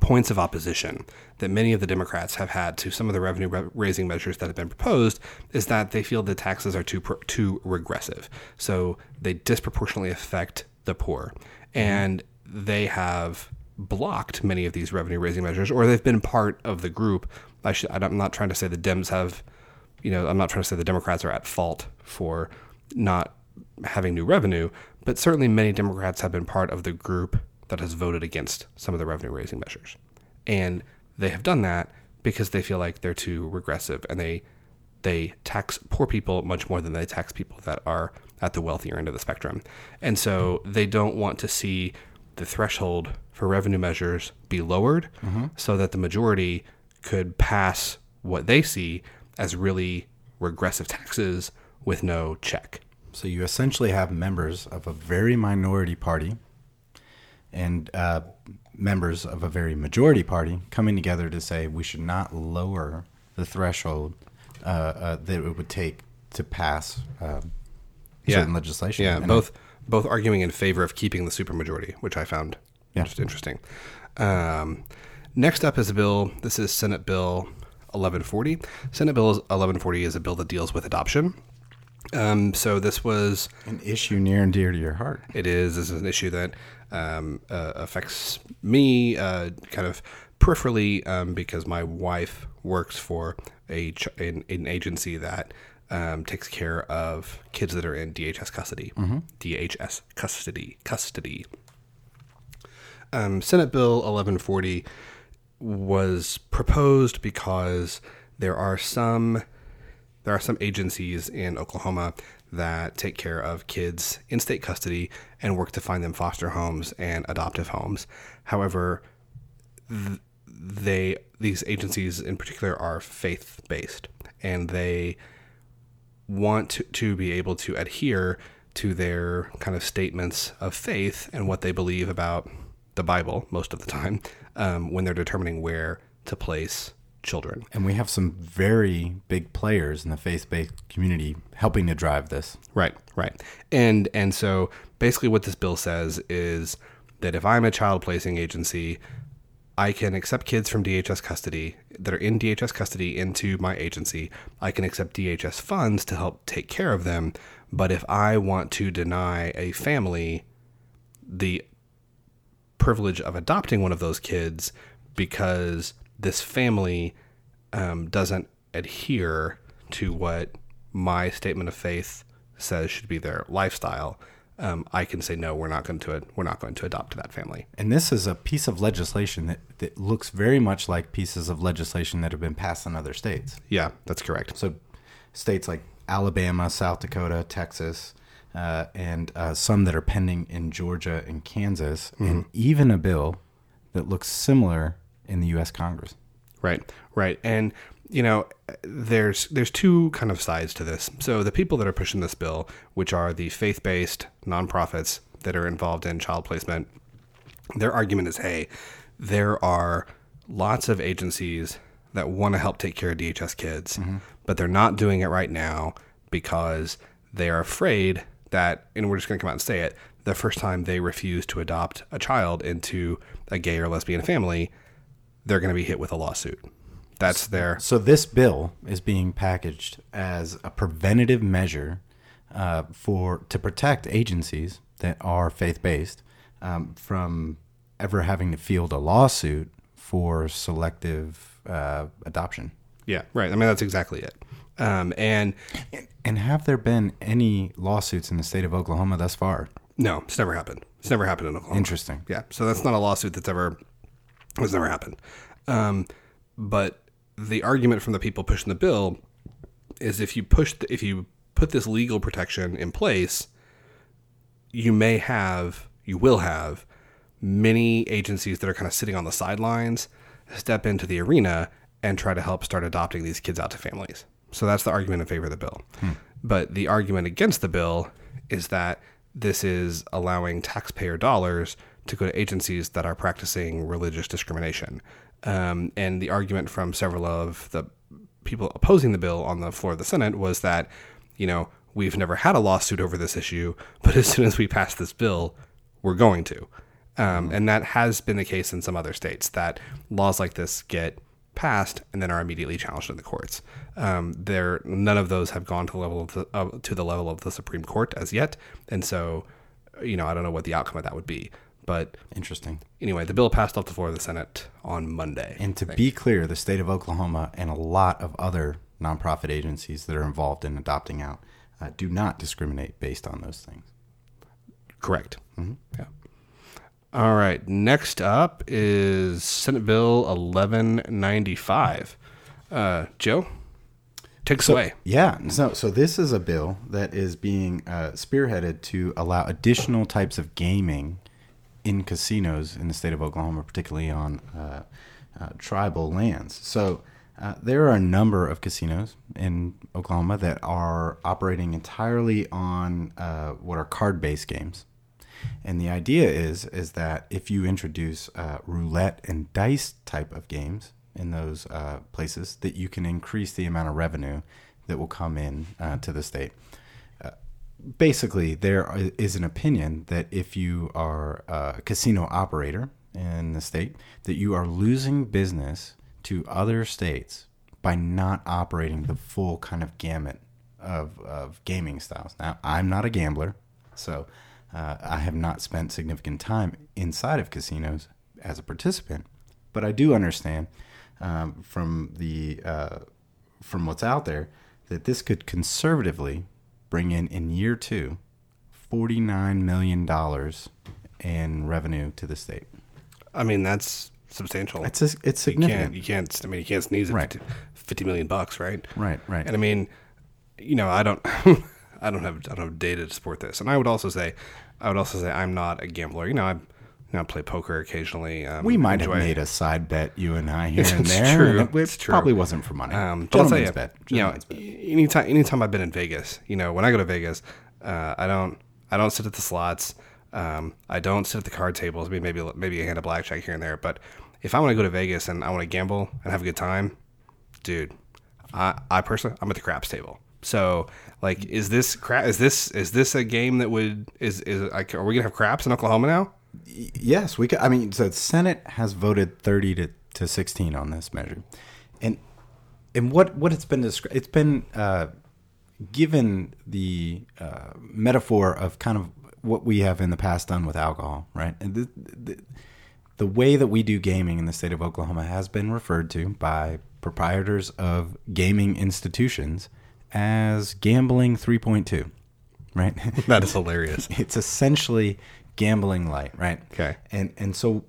points of opposition that many of the Democrats have had to some of the revenue ra- raising measures that have been proposed is that they feel the taxes are too too regressive. So they disproportionately affect the poor, hmm. and they have blocked many of these revenue raising measures, or they've been part of the group. I should, I'm not trying to say the Dems have, you know, I'm not trying to say the Democrats are at fault for not having new revenue, but certainly many Democrats have been part of the group that has voted against some of the revenue raising measures. And they have done that because they feel like they're too regressive and they they tax poor people much more than they tax people that are at the wealthier end of the spectrum. And so they don't want to see the threshold for revenue measures be lowered mm-hmm. so that the majority could pass what they see as really regressive taxes with no check.
So you essentially have members of a very minority party and uh, members of a very majority party coming together to say we should not lower the threshold uh, uh, that it would take to pass uh, certain legislation.
Yeah,
And
both both arguing in favor of keeping the supermajority, which I found
Yeah.
just interesting. Um, next up is a bill. This is Senate Bill 1140. Senate Bill 1140 is a bill that deals with adoption. Um, so this was
an issue near and dear to your heart.
it is this is an issue that um, uh, affects me uh, kind of peripherally um, because my wife works for a ch- an, an agency that um, takes care of kids that are in DHS custody. DHS custody custody. Um, Senate Bill 1140 was proposed because there are some there are some agencies in Oklahoma that take care of kids in state custody and work to find them foster homes and adoptive homes. However, th- they these agencies in particular are faith based and they want to, to be able to adhere to their kind of statements of faith and what they believe about the Bible most of the time um, when they're determining where to place children.
And we have some very big players in the faith-based community helping to drive this.
Right, right. And and so basically what this bill says is that if I'm a child placing agency, I can accept kids from DHS custody that are in DHS custody into my agency. I can accept DHS funds to help take care of them, but if I want to deny a family the privilege of adopting one of those kids because this family um, doesn't adhere to what my statement of faith says should be their lifestyle, um, I can say no. We're not going to. We're not going to adopt to that family.
And this is a piece of legislation that, that looks very much like pieces of legislation that have been passed in other states.
Yeah, that's correct.
So, states like Alabama, South Dakota, Texas, uh, and uh, some that are pending in Georgia and Kansas, and even a bill that looks similar in the U.S. Congress.
Right, right, and you know, there's there's two kind of sides to this. So the people that are pushing this bill, which are the faith-based nonprofits that are involved in child placement, their argument is, hey, there are lots of agencies that want to help take care of DHS kids, mm-hmm. but they're not doing it right now because they are afraid that, and we're just going to come out and say it, the first time they refuse to adopt a child into a gay or lesbian family, they're going to be hit with a lawsuit. That's their
So this bill is being packaged as a preventative measure uh, for to protect agencies that are faith based um, from ever having to field a lawsuit for selective uh, adoption.
yeah, right. I mean that's exactly it. Um, and
And have there been any lawsuits in the state of Oklahoma thus far?
no, it's never happened. It's never happened in Oklahoma.
Interesting.
Yeah, so that's not a lawsuit that's ever has never happened. Um, but the argument from the people pushing the bill is if you push the, if you put this legal protection in place, you may have you will have many agencies that are kind of sitting on the sidelines step into the arena and try to help start adopting these kids out to families. So that's the argument in favor of the bill. But the argument against the bill is that this is allowing taxpayer dollars to go to agencies that are practicing religious discrimination. Um, and the argument from several of the people opposing the bill on the floor of the Senate was that, you know, we've never had a lawsuit over this issue, but as soon as we pass this bill, we're going to. Um, and that has been the case in some other states that laws like this get passed and then are immediately challenged in the courts. Um, there, none of those have gone to the level of the, uh, to the level of the Supreme Court as yet, and so, you know, I don't know what the outcome of that would be. But
Interesting.
anyway, the bill passed off the floor of the Senate on Monday.
And to be clear, the state of Oklahoma and a lot of other nonprofit agencies that are involved in adopting out uh, do not discriminate based on those things.
Correct. Yeah. All right. Next up is Senate Bill 1195. Uh, Joe, takes us away.
Yeah. So, so this is a bill that is being uh, spearheaded to allow additional types of gaming in casinos in the state of Oklahoma, particularly on uh, uh, tribal lands. So uh, there are a number of casinos in Oklahoma that are operating entirely on uh, what are card-based games. And the idea is is that if you introduce uh, roulette and dice type of games in those uh, places, that you can increase the amount of revenue that will come in to the state. Basically, there is an opinion that if you are a casino operator in the state, that you are losing business to other states by not operating the full kind of gamut of, of gaming styles. Now, I'm not a gambler, so uh, I have not spent significant time inside of casinos as a participant, but I do understand um, from the uh, from what's out there that this could conservatively bring in in year two forty nine million dollars in revenue to the state.
I mean, that's substantial.
It's a, it's
you
significant.
can't, you can't, I mean, you can't sneeze at
Right.
50, 50 million bucks, right?
Right, right.
And I mean, you know, I don't, I don't have, I don't have data to support this. And I would also say, I would also say I'm not a gambler. You know, I, you know, play poker occasionally. Um,
we might
enjoy-
have made a side bet, you and I, here and
It's
there.
true.
and it
It's true.
probably wasn't for money.
Um, but I'll tell you,
bet.
you know,
bet.
anytime, anytime I've been in Vegas, you know, when I go to Vegas, uh, I don't, I don't sit at the slots. Um, I don't sit at the card tables. I mean, maybe, maybe a hand of blackjack here and there. But if I want to go to Vegas and I want to gamble and have a good time, dude, I, I personally, I'm at the craps table. So, like, is this crap? Is this is this a game that would is is like? Are we gonna have craps in Oklahoma now?
Yes, we could. I mean, so the Senate has voted thirty to, to sixteen on this measure, and and what what it's been described, it's been uh, given the uh, metaphor of kind of what we have in the past done with alcohol, right? And the, the, the way that we do gaming in the state of Oklahoma has been referred to by proprietors of gaming institutions as gambling 3.2, right?
That is hilarious.
it's essentially gambling light, right?
Okay.
And and so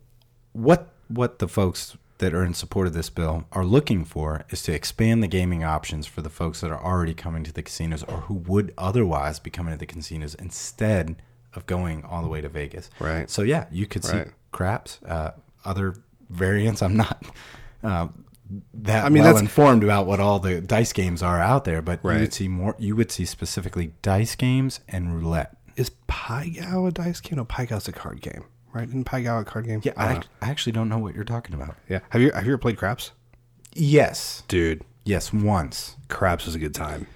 what what the folks that are in support of this bill are looking for is to expand the gaming options for the folks that are already coming to the casinos or who would otherwise be coming to the casinos instead of going all the way to Vegas.
Right.
So yeah, you could see
Right.
craps, uh, other variants. I'm not uh, that
I mean,
well
that's-
informed about what all the dice games are out there, but you would see more. You would see specifically dice games and roulette.
Is Gow a dice game? No, Pai Gow's a card game, right? Isn't Gow a card game?
Yeah,
I
I. I actually don't know what you're talking about.
yeah. Have you have you ever played craps?
Yes.
Dude,
Yes, once.
craps was a good time.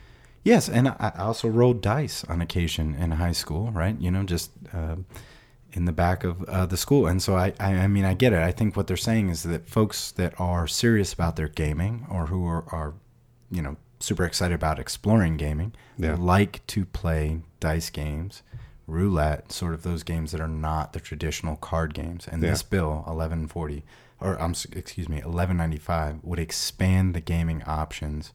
Yes, and I I also rolled dice on occasion in high school, right? You know, just uh, in the back of uh, the school. And so I, I, I mean, I get it. I think what they're saying is that folks that are serious about their gaming or who are, are you know, super excited about exploring gaming
Yeah.
like to play dice games, roulette, sort of those games that are not the traditional card games. And
Yeah.
this bill, 1140, or um, excuse me, 1195, would expand the gaming options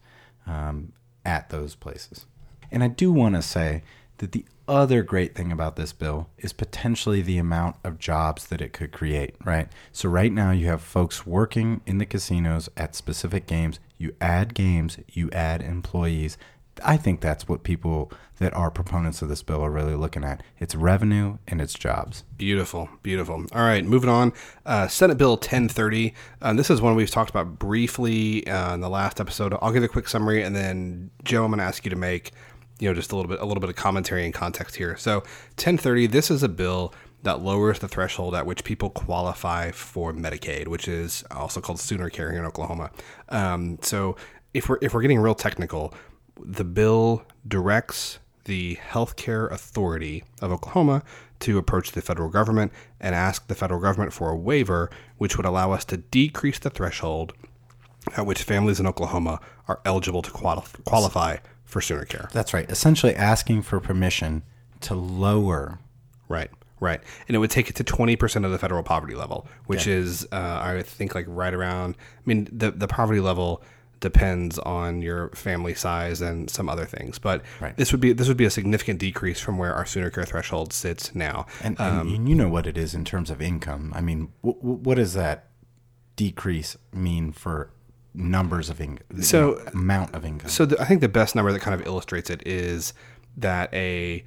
um, at those places. And I do want to say that the other great thing about this bill is potentially the amount of jobs that it could create, right? So, right now, you have folks working in the casinos at specific games. You add games, you add employees. I think that's what people that are proponents of this bill are really looking at. It's revenue and it's jobs.
Beautiful, beautiful. All right, moving on. Uh, Senate Bill 1030. Um, this is one we've talked about briefly uh, in the last episode. I'll give a quick summary, and then Joe, I'm going to ask you to make, you know, just a little bit, a little bit of commentary and context here. So, 1030. This is a bill that lowers the threshold at which people qualify for Medicaid, which is also called Sooner Care here in Oklahoma. Um, so, if we're if we're getting real technical, the bill directs the healthcare authority of Oklahoma to approach the federal government and ask the federal government for a waiver, which would allow us to decrease the threshold at which families in Oklahoma are eligible to quali- qualify for sooner care.
That's right. Essentially asking for permission to lower
Right, right. And it would take it to 20% of the federal poverty level, which is, uh, I think, like right around, I mean, the, the poverty level depends on your family size and some other things but
Right.
this would be this would be a significant decrease from where our sooner care threshold sits now
And, and, um, and you know what it is in terms of income. I mean, w- w- what does that decrease mean for numbers of income?
So-
amount of income.
So the, I think the best number that kind of illustrates it is that a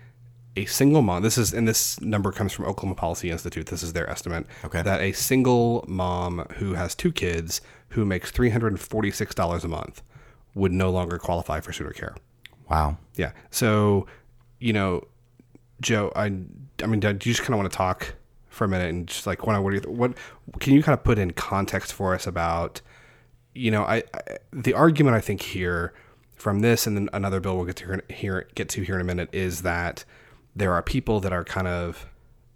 a single mom. This is and this number comes from Oklahoma Policy Institute. This is their estimate.
Okay.
That a single mom who has two kids who makes three hundred and forty six dollars a month would no longer qualify for sooner care.
wow.
Yeah. So, you know, Joe, I, I mean, do you just kind of want to talk for a minute and just like, what, what, you, what, can you kind of put in context for us about, you know, I, I the argument I think here from this and then another bill we'll get to here, here get to here in a minute is that there are people that are kind of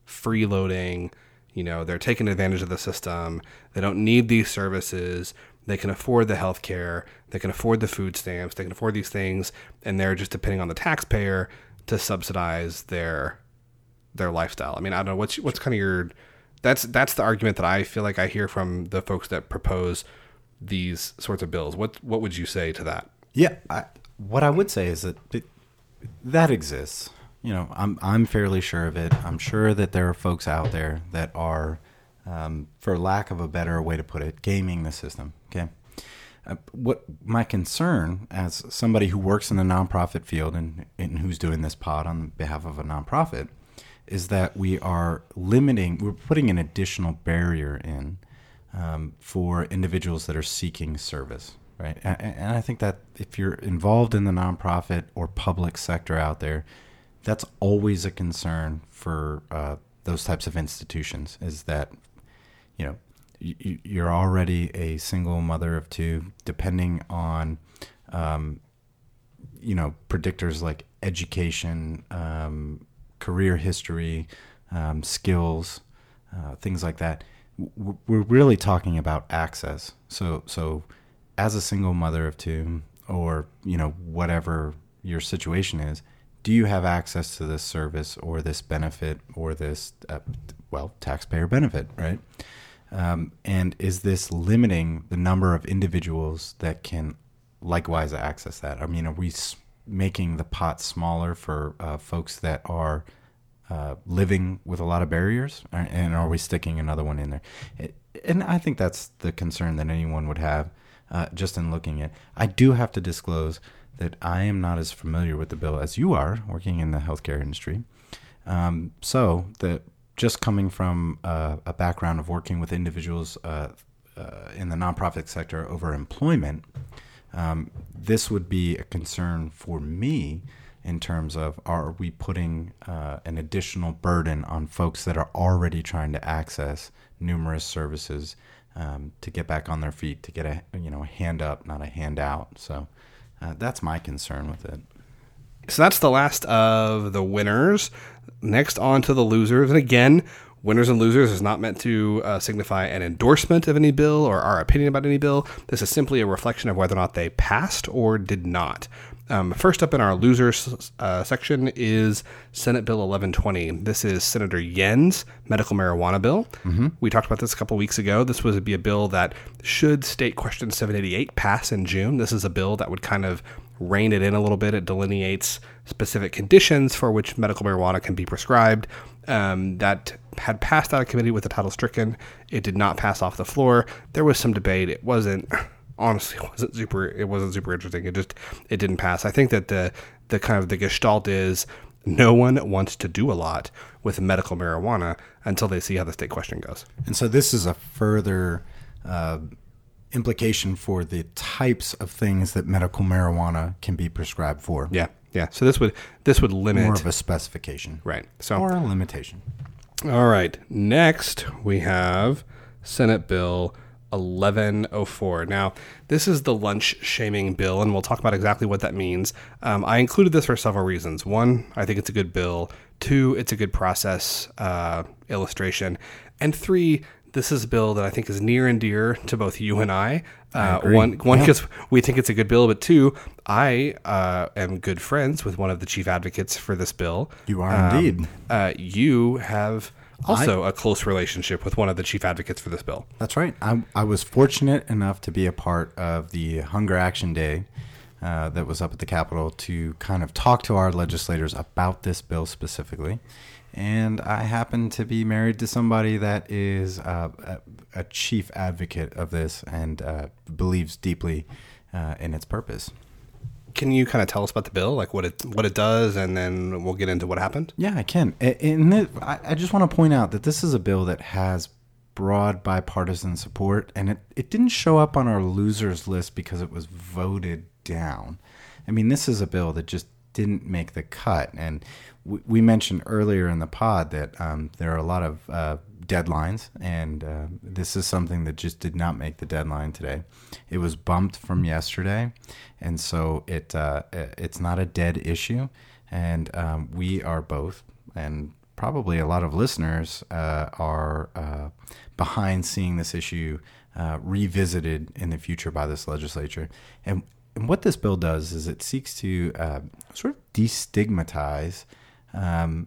freeloading. You know, they're taking advantage of the system. They don't need these services. They can afford the health care. They can afford the food stamps. They can afford these things, and they're just depending on the taxpayer to subsidize their their lifestyle. I mean, I don't know what's what's kind of your that's that's the argument that I feel like I hear from the folks that propose these sorts of bills. What what would you say to that?
Yeah, I, what I would say is that it, that exists. You know, I'm I'm fairly sure of it. I'm sure that there are folks out there that are, um, for lack of a better way to put it, gaming the system. Okay, uh, what my concern as somebody who works in the nonprofit field and, and who's doing this pod on behalf of a nonprofit is that we are limiting, we're putting an additional barrier in um, for individuals that are seeking service, right? And, and I think that if you're involved in the nonprofit or public sector out there, that's always a concern for uh, those types of institutions. Is that you know you, you're already a single mother of two, depending on um, you know predictors like education, um, career history, um, skills, uh, things like that. We're really talking about access. So, so as a single mother of two, or you know whatever your situation is, do you have access to this service or this benefit or this uh, well taxpayer benefit, right? Um, and is this limiting the number of individuals that can likewise access that? I mean, are we making the pot smaller for uh, folks that are uh, living with a lot of barriers, and are we sticking another one in there? And I think that's the concern that anyone would have uh, just in looking at. I do have to disclose that I am not as familiar with the bill as you are, working in the healthcare industry. Um, so the just coming from a background of working with individuals uh, uh, in the nonprofit sector over employment, um, this would be a concern for me in terms of are we putting uh, an additional burden on folks that are already trying to access numerous services um, to get back on their feet, to get a you know a hand up, not a handout. So uh, that's my concern with it.
So that's the last of the winners. Next, on to the losers. And again, winners and losers is not meant to uh, signify an endorsement of any bill or our opinion about any bill. This is simply a reflection of whether or not they passed or did not. Um, first up in our losers uh, section is Senate Bill 1120. This is Senator Yen's medical marijuana bill. Mm-hmm. We talked about this a couple weeks ago. This would be a bill that, should State Question 788 pass in June, this is a bill that would kind of rein it in a little bit. It delineates specific conditions for which medical marijuana can be prescribed. Um, that had passed out of committee with the title stricken. It did not pass off the floor. There was some debate. It wasn't honestly it wasn't super. It wasn't super interesting. It just it didn't pass. I think that the the kind of the gestalt is no one wants to do a lot with medical marijuana until they see how the state question goes.
And so this is a further. Uh, implication for the types of things that medical marijuana can be prescribed for.
Yeah, yeah. So this would this would limit
more of a specification,
right? So
or a limitation.
All right. Next we have Senate Bill 1104. Now, this is the lunch shaming bill, and we'll talk about exactly what that means. Um, I included this for several reasons. One, I think it's a good bill. Two, it's a good process uh, illustration. And three, this is a bill that I think is near and dear to both you and I. Uh,
I
one, one because yeah. we think it's a good bill, but two, I uh, am good friends with one of the chief advocates for this bill.
You are um, indeed.
Uh, you have also I, a close relationship with one of the chief advocates for this bill.
That's right. I, I was fortunate enough to be a part of the Hunger Action Day. Uh, that was up at the Capitol to kind of talk to our legislators about this bill specifically and I happen to be married to somebody that is uh, a, a, chief advocate of this and uh, believes deeply uh, in its purpose.
Can you kind of tell us about the bill, like what it what it does, and then we'll get into what happened?
Yeah, I can. And I, I just want to point out that this is a bill that has broad bipartisan support, and it, it didn't show up on our losers list because it was voted down. I mean, this is a bill that just didn't make the cut, and we, mentioned earlier in the pod that um, there are a lot of uh, deadlines, and uh, this is something that just did not make the deadline today. It was bumped from yesterday, and so it uh, it's not a dead issue, and um, we are both, and probably a lot of listeners uh, are uh, behind seeing this issue uh, revisited in the future by this legislature, and. And what this bill does is it seeks to sort of destigmatize um,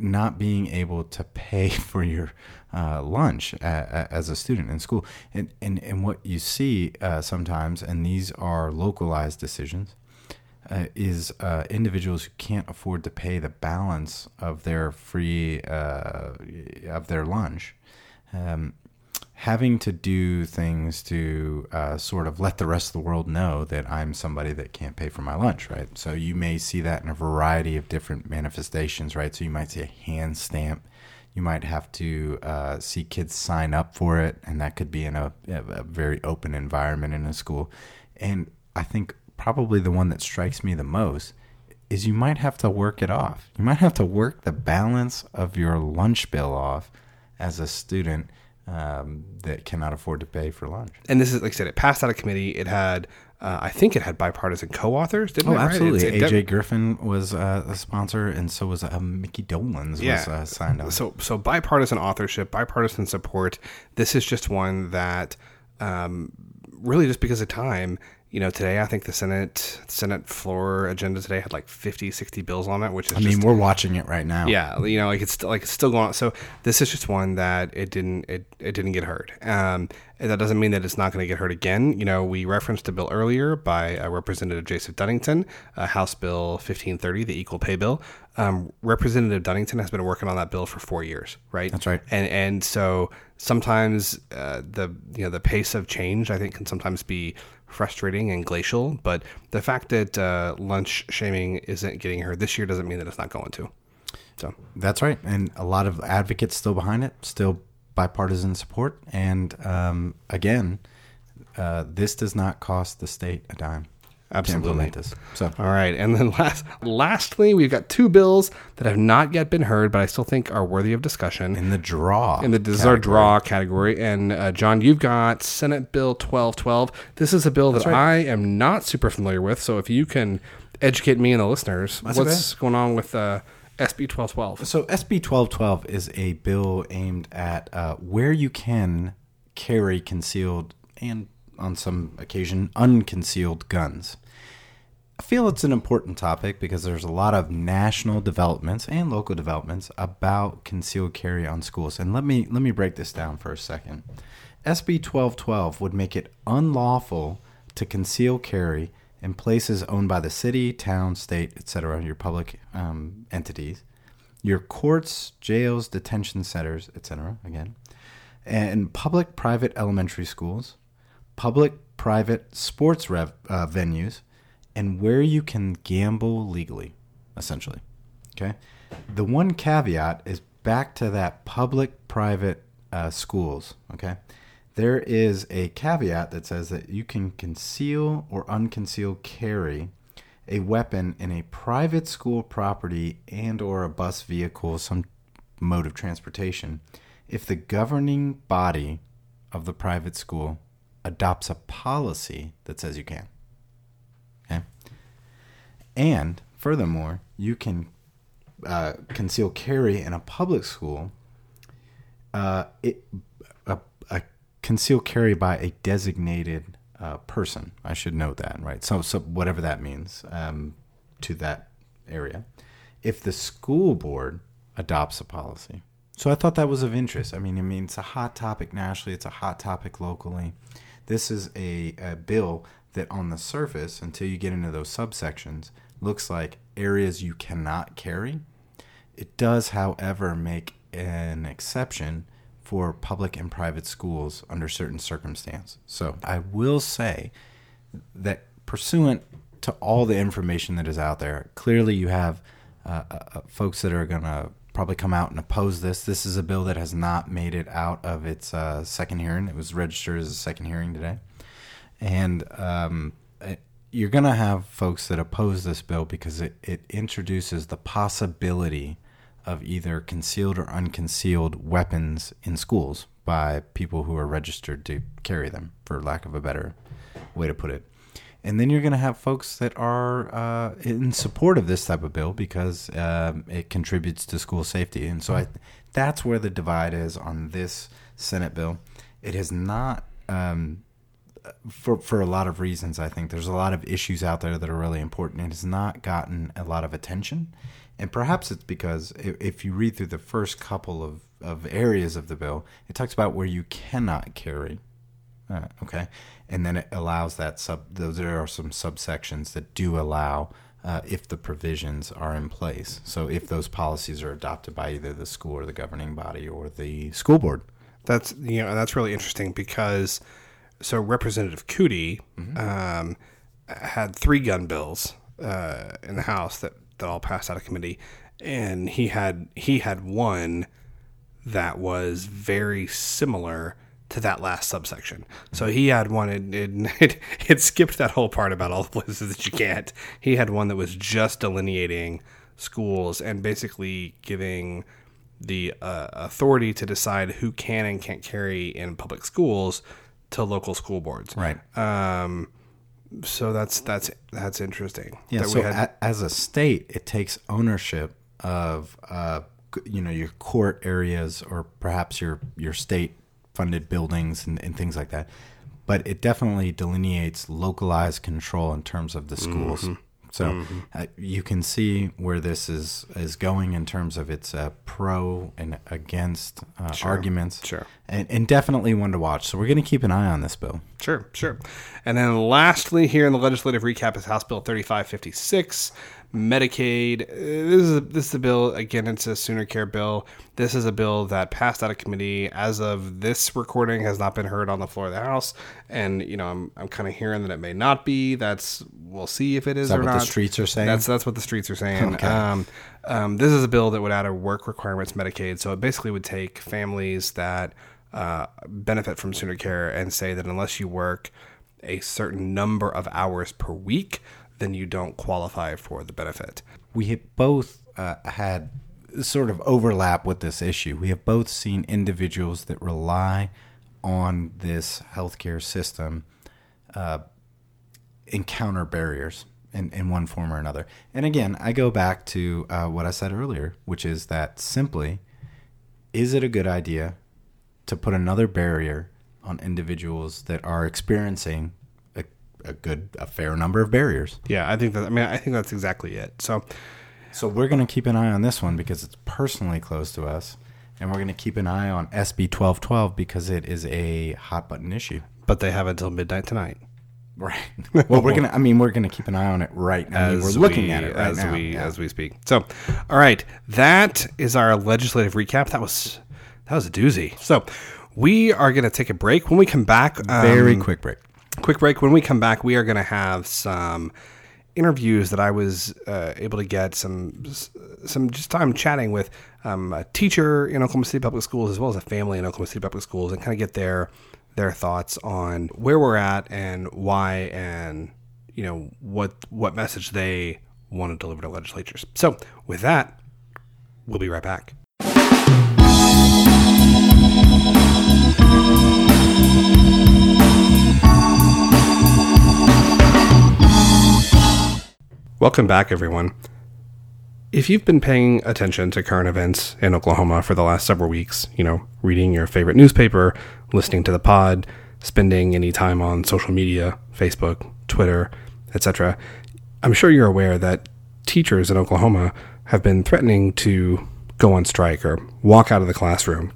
not being able to pay for your uh, lunch a, a, as a student in school. And, and, and what you see uh, sometimes, and these are localized decisions, uh, is uh, individuals who can't afford to pay the balance of their free uh, of their lunch. Um, having to do things to uh, sort of let the rest of the world know that I'm somebody that can't pay for my lunch, right? So you may see that in a variety of different manifestations, right? So you might see a hand stamp. You might have to uh, see kids sign up for it, and that could be in a, a very open environment in a school. And I think probably the one that strikes me the most is you might have to work it off. You might have to work the balance of your lunch bill off as a student um, that cannot afford to pay for lunch.
And this is, like I said, it passed out of committee. It had, uh, I think it had bipartisan co-authors, didn't
oh,
it?
absolutely. Right? AJ Griffin was uh, a sponsor, and so was uh, Mickey Dollens yeah. was uh, signed on.
So, so bipartisan authorship, bipartisan support. This is just one that, um, really, just because of time, you know, today I think the Senate Senate floor agenda today had like 50, 60 bills on it, which is
I mean, we're watching it right now.
Yeah, you know, like it's still, like it's still going on. So this is just one that it didn't it, it didn't get heard. Um, that doesn't mean that it's not going to get heard again. You know, we referenced a bill earlier by uh, Representative Joseph Dunnington, uh, House Bill 1530, the Equal Pay Bill. Um, Representative Dunnington has been working on that bill for four years, right?
That's right.
And and so sometimes uh, the you know the pace of change I think can sometimes be frustrating and glacial. But the fact that uh, lunch shaming isn't getting her this year doesn't mean that it's not going to. So
that's right, and a lot of advocates still behind it, still bipartisan support, and um, again, uh, this does not cost the state a dime.
Absolutely.
this. So
All right, and then last, lastly, we've got two bills that have not yet been heard, but I still think are worthy of discussion.
in the draw,
in the this is our draw category. And uh, John, you've got Senate Bill 1212. This is a bill that I am not super familiar with. So if you can educate me and the listeners,
That's
what's going on with uh, SB 1212?
So SB 1212 is a bill aimed at uh, where you can carry concealed and on some occasion unconcealed guns. I feel it's an important topic because there's a lot of national developments and local developments about concealed carry on schools. And let me let me break this down for a second. SB 1212 would make it unlawful to conceal carry in places owned by the city, town, state, etc., your public um, entities, your courts, jails, detention centers, etc. Again, and public private elementary schools, public private sports rev, uh, venues, and where you can gamble legally, essentially. Okay. The one caveat is back to that public private uh, schools. Okay. There is a caveat that says that you can conceal or unconceal carry a weapon in a private school property and or a bus vehicle, some mode of transportation, if the governing body of the private school adopts a policy that says you can. Okay. And furthermore, you can uh, conceal carry in a public school. Uh, it a, a conceal carry by a designated uh, person. I should note that, right? So, so whatever that means um, to that area. If the school board adopts a policy, so I thought that was of interest. I mean, I mean, it's a hot topic nationally. It's a hot topic locally. This is a, a bill that, on the surface, until you get into those subsections, looks like areas you cannot carry. It does, however, make an exception for public and private schools under certain circumstances. So I will say that pursuant to all the information that is out there, clearly you have uh, uh, folks that are going to probably come out and oppose this. This is a bill that has not made it out of its uh, second hearing. It was registered as a second hearing today. And um, it, you're going to have folks that oppose this bill because it, it introduces the possibility of either concealed or unconcealed weapons in schools by people who are registered to carry them, for lack of a better way to put it. And then you're going to have folks that are uh, in support of this type of bill because um, it contributes to school safety. And so I, that's where the divide is on this Senate bill. It has not, um, for, for a lot of reasons, I think there's a lot of issues out there that are really important. It has not gotten a lot of attention. And perhaps it's because if, you read through the first couple of, of areas of the bill, it talks about where you cannot carry. Uh, okay. And then it allows that sub, those there are some subsections that do allow uh, if the provisions are in place. So if those policies are adopted by either the school or the governing body or the school board.
That's you know that's really interesting because so Representative Coody
Mm-hmm.
um, had three gun bills uh, in the House that, that all passed out of committee, and he had he had one that was very similar to that last subsection. So he had one it it, it it skipped that whole part about all the places that you can't. He had one that was just delineating schools and basically giving the uh, authority to decide who can and can't carry in public schools to local school boards.
Right.
Um, so that's that's that's interesting.
Yeah.
that
So
had-
a, as a state, it takes ownership of uh, you know your court areas or perhaps your your state funded buildings and, and things like that. But it definitely delineates localized control in terms of the schools.
Mm-hmm.
So uh, you can see where this is is going in terms of its uh, pro and against uh, arguments.
Sure.
And, and definitely one to watch. So we're going to keep an eye on this bill.
Sure, sure. And then lastly, here in the legislative recap is House Bill 3556, Medicaid. Uh, This is a, this is a bill again. It's a Sooner Care bill. This is a bill that passed out of committee. As of this recording, has not been heard on the floor of the House. And you know, I'm I'm kind of hearing that it may not be. That's we'll see if it is,
that
or
what the
not.
streets are saying?
That's that's what the streets are saying.
Okay.
Um, um, this is a bill that would add a work requirements Medicaid. So it basically would take families that uh, benefit from Sooner Care and say that unless you work a certain number of hours per week, then you don't qualify for the benefit.
We have both uh, had sort of overlap with this issue. We have both seen individuals that rely on this healthcare system uh, encounter barriers in, in one form or another. And again, I go back to uh, what I said earlier, which is that simply, is it a good idea to put another barrier on individuals that are experiencing a, good, a fair number of barriers?
Yeah, I think that. I mean, I think that's exactly it. So,
So we're going to keep an eye on this one because it's personally close to us. And we're going to keep an eye on SB 1212 because it is a hot button issue.
but they have until midnight tonight.
Right. Well, we're going to, I mean, we're going to keep an eye on it right now. Mean, we're looking
we-
at it right
as
now.
we
Yeah.
as we speak. So, all right, that is our legislative recap. That was that was a doozy. So, we are going to take a break. When we come back, um,
Very quick break.
Quick break. When we come back, we are going to have some interviews that I was uh, able to get some some just time chatting with um, a teacher in Oklahoma City Public Schools as well as a family in Oklahoma City Public Schools and kind of get their their thoughts on where we're at and why and you know what what message they want to deliver to legislatures. So with that, we'll be right back. Welcome back, everyone. If you've been paying attention to current events in Oklahoma for the last several weeks, you know, reading your favorite newspaper, listening to the pod, spending any time on social media, Facebook, Twitter, etc., I'm sure you're aware that teachers in Oklahoma have been threatening to go on strike or walk out of the classroom.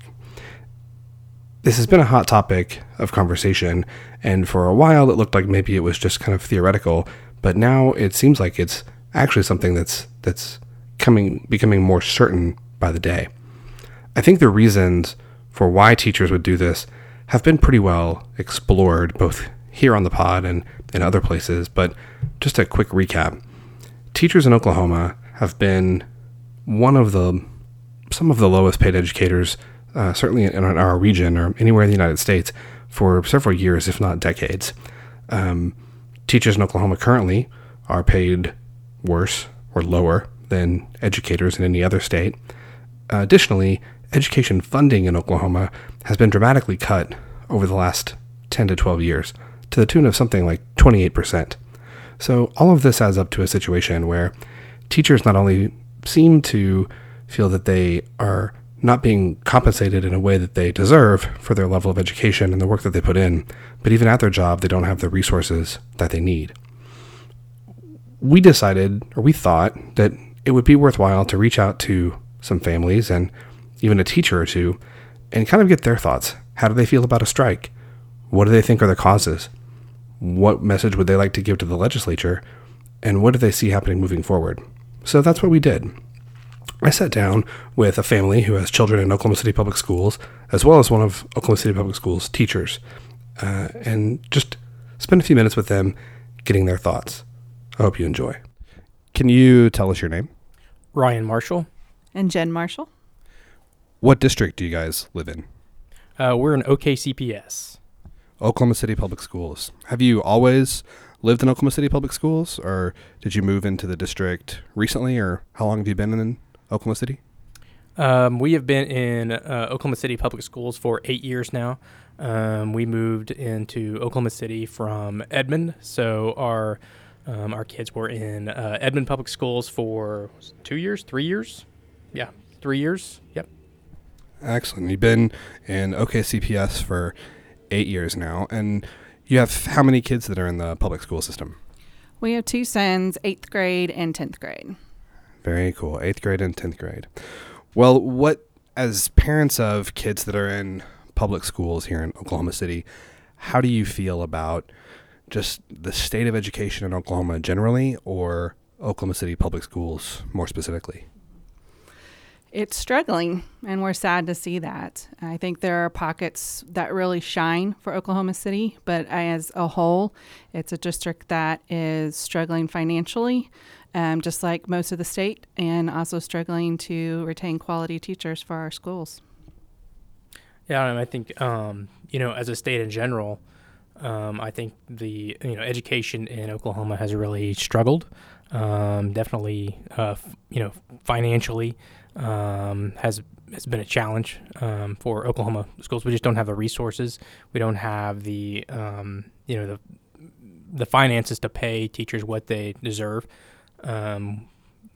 This has been a hot topic of conversation, and for a while it looked like maybe it was just kind of theoretical, but now it seems like it's actually something that's that's coming becoming more certain by the day. I think the reasons for why teachers would do this have been pretty well explored both here on the pod and in other places, but just a quick recap. Teachers in Oklahoma have been one of the some of the lowest paid educators, uh, certainly in our region or anywhere in the United States, for several years, if not decades. Um, teachers in Oklahoma currently are paid worse or lower than educators in any other state. Uh, additionally, education funding in Oklahoma has been dramatically cut over the last 10 to 12 years to the tune of something like 28%. So, all of this adds up to a situation where teachers not only seem to feel that they are not being compensated in a way that they deserve for their level of education and the work that they put in, but even at their job, they don't have the resources that they need. We decided, or we thought, that it would be worthwhile to reach out to some families and even a teacher or two and kind of get their thoughts. How do they feel about a strike? What do they think are the causes? What message would they like to give to the legislature? And what do they see happening moving forward? So that's what we did. I sat down with a family who has children in Oklahoma City Public Schools, as well as one of Oklahoma City Public Schools' teachers, uh, and just spent a few minutes with them getting their thoughts. I hope you enjoy. Can you tell us your name?
Ryan Marshall.
And Jen Marshall.
What district do you guys live in?
Uh, we're in OKCPS.
Oklahoma City Public Schools. Have you always lived in Oklahoma City Public Schools, or did you move into the district recently, or how long have you been in Oklahoma City?
Um, we have been in uh, Oklahoma City Public Schools for eight years now. Um, we moved into Oklahoma City from Edmond, so our um, our kids were in uh, Edmond Public Schools for two years, three years, yeah, three years. Yep.
Excellent. You've been in OKCPS for eight years now, and you have how many kids that are in the public school system?
We have two sons, eighth grade and 10th grade.
Very cool. Eighth grade and tenth grade. Well, what as parents of kids that are in public schools here in Oklahoma City, how do you feel about just the state of education in Oklahoma generally, or Oklahoma City public schools more specifically?
It's struggling, and we're sad to see that. I think there are pockets that really shine for Oklahoma City, but as a whole, it's a district that is struggling financially, um, just like most of the state, and also struggling to retain quality teachers for our schools.
Yeah, I think um, you know, as a state in general, Um, I think the you know education in Oklahoma has really struggled. Um, definitely, uh, f- you know, financially um, has has been a challenge um, for Oklahoma schools. We just don't have the resources. We don't have the um, you know the the finances to pay teachers what they deserve. Um,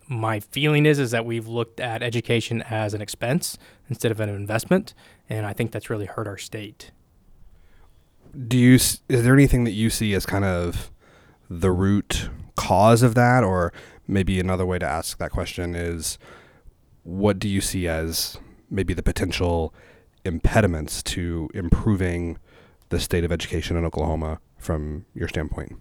my feeling is is that we've looked at education as an expense instead of an investment, and I think that's really hurt our state.
Do you is there anything that you see as kind of the root cause of that, or maybe another way to ask that question is, what do you see as maybe the potential impediments to improving the state of education in Oklahoma from your standpoint?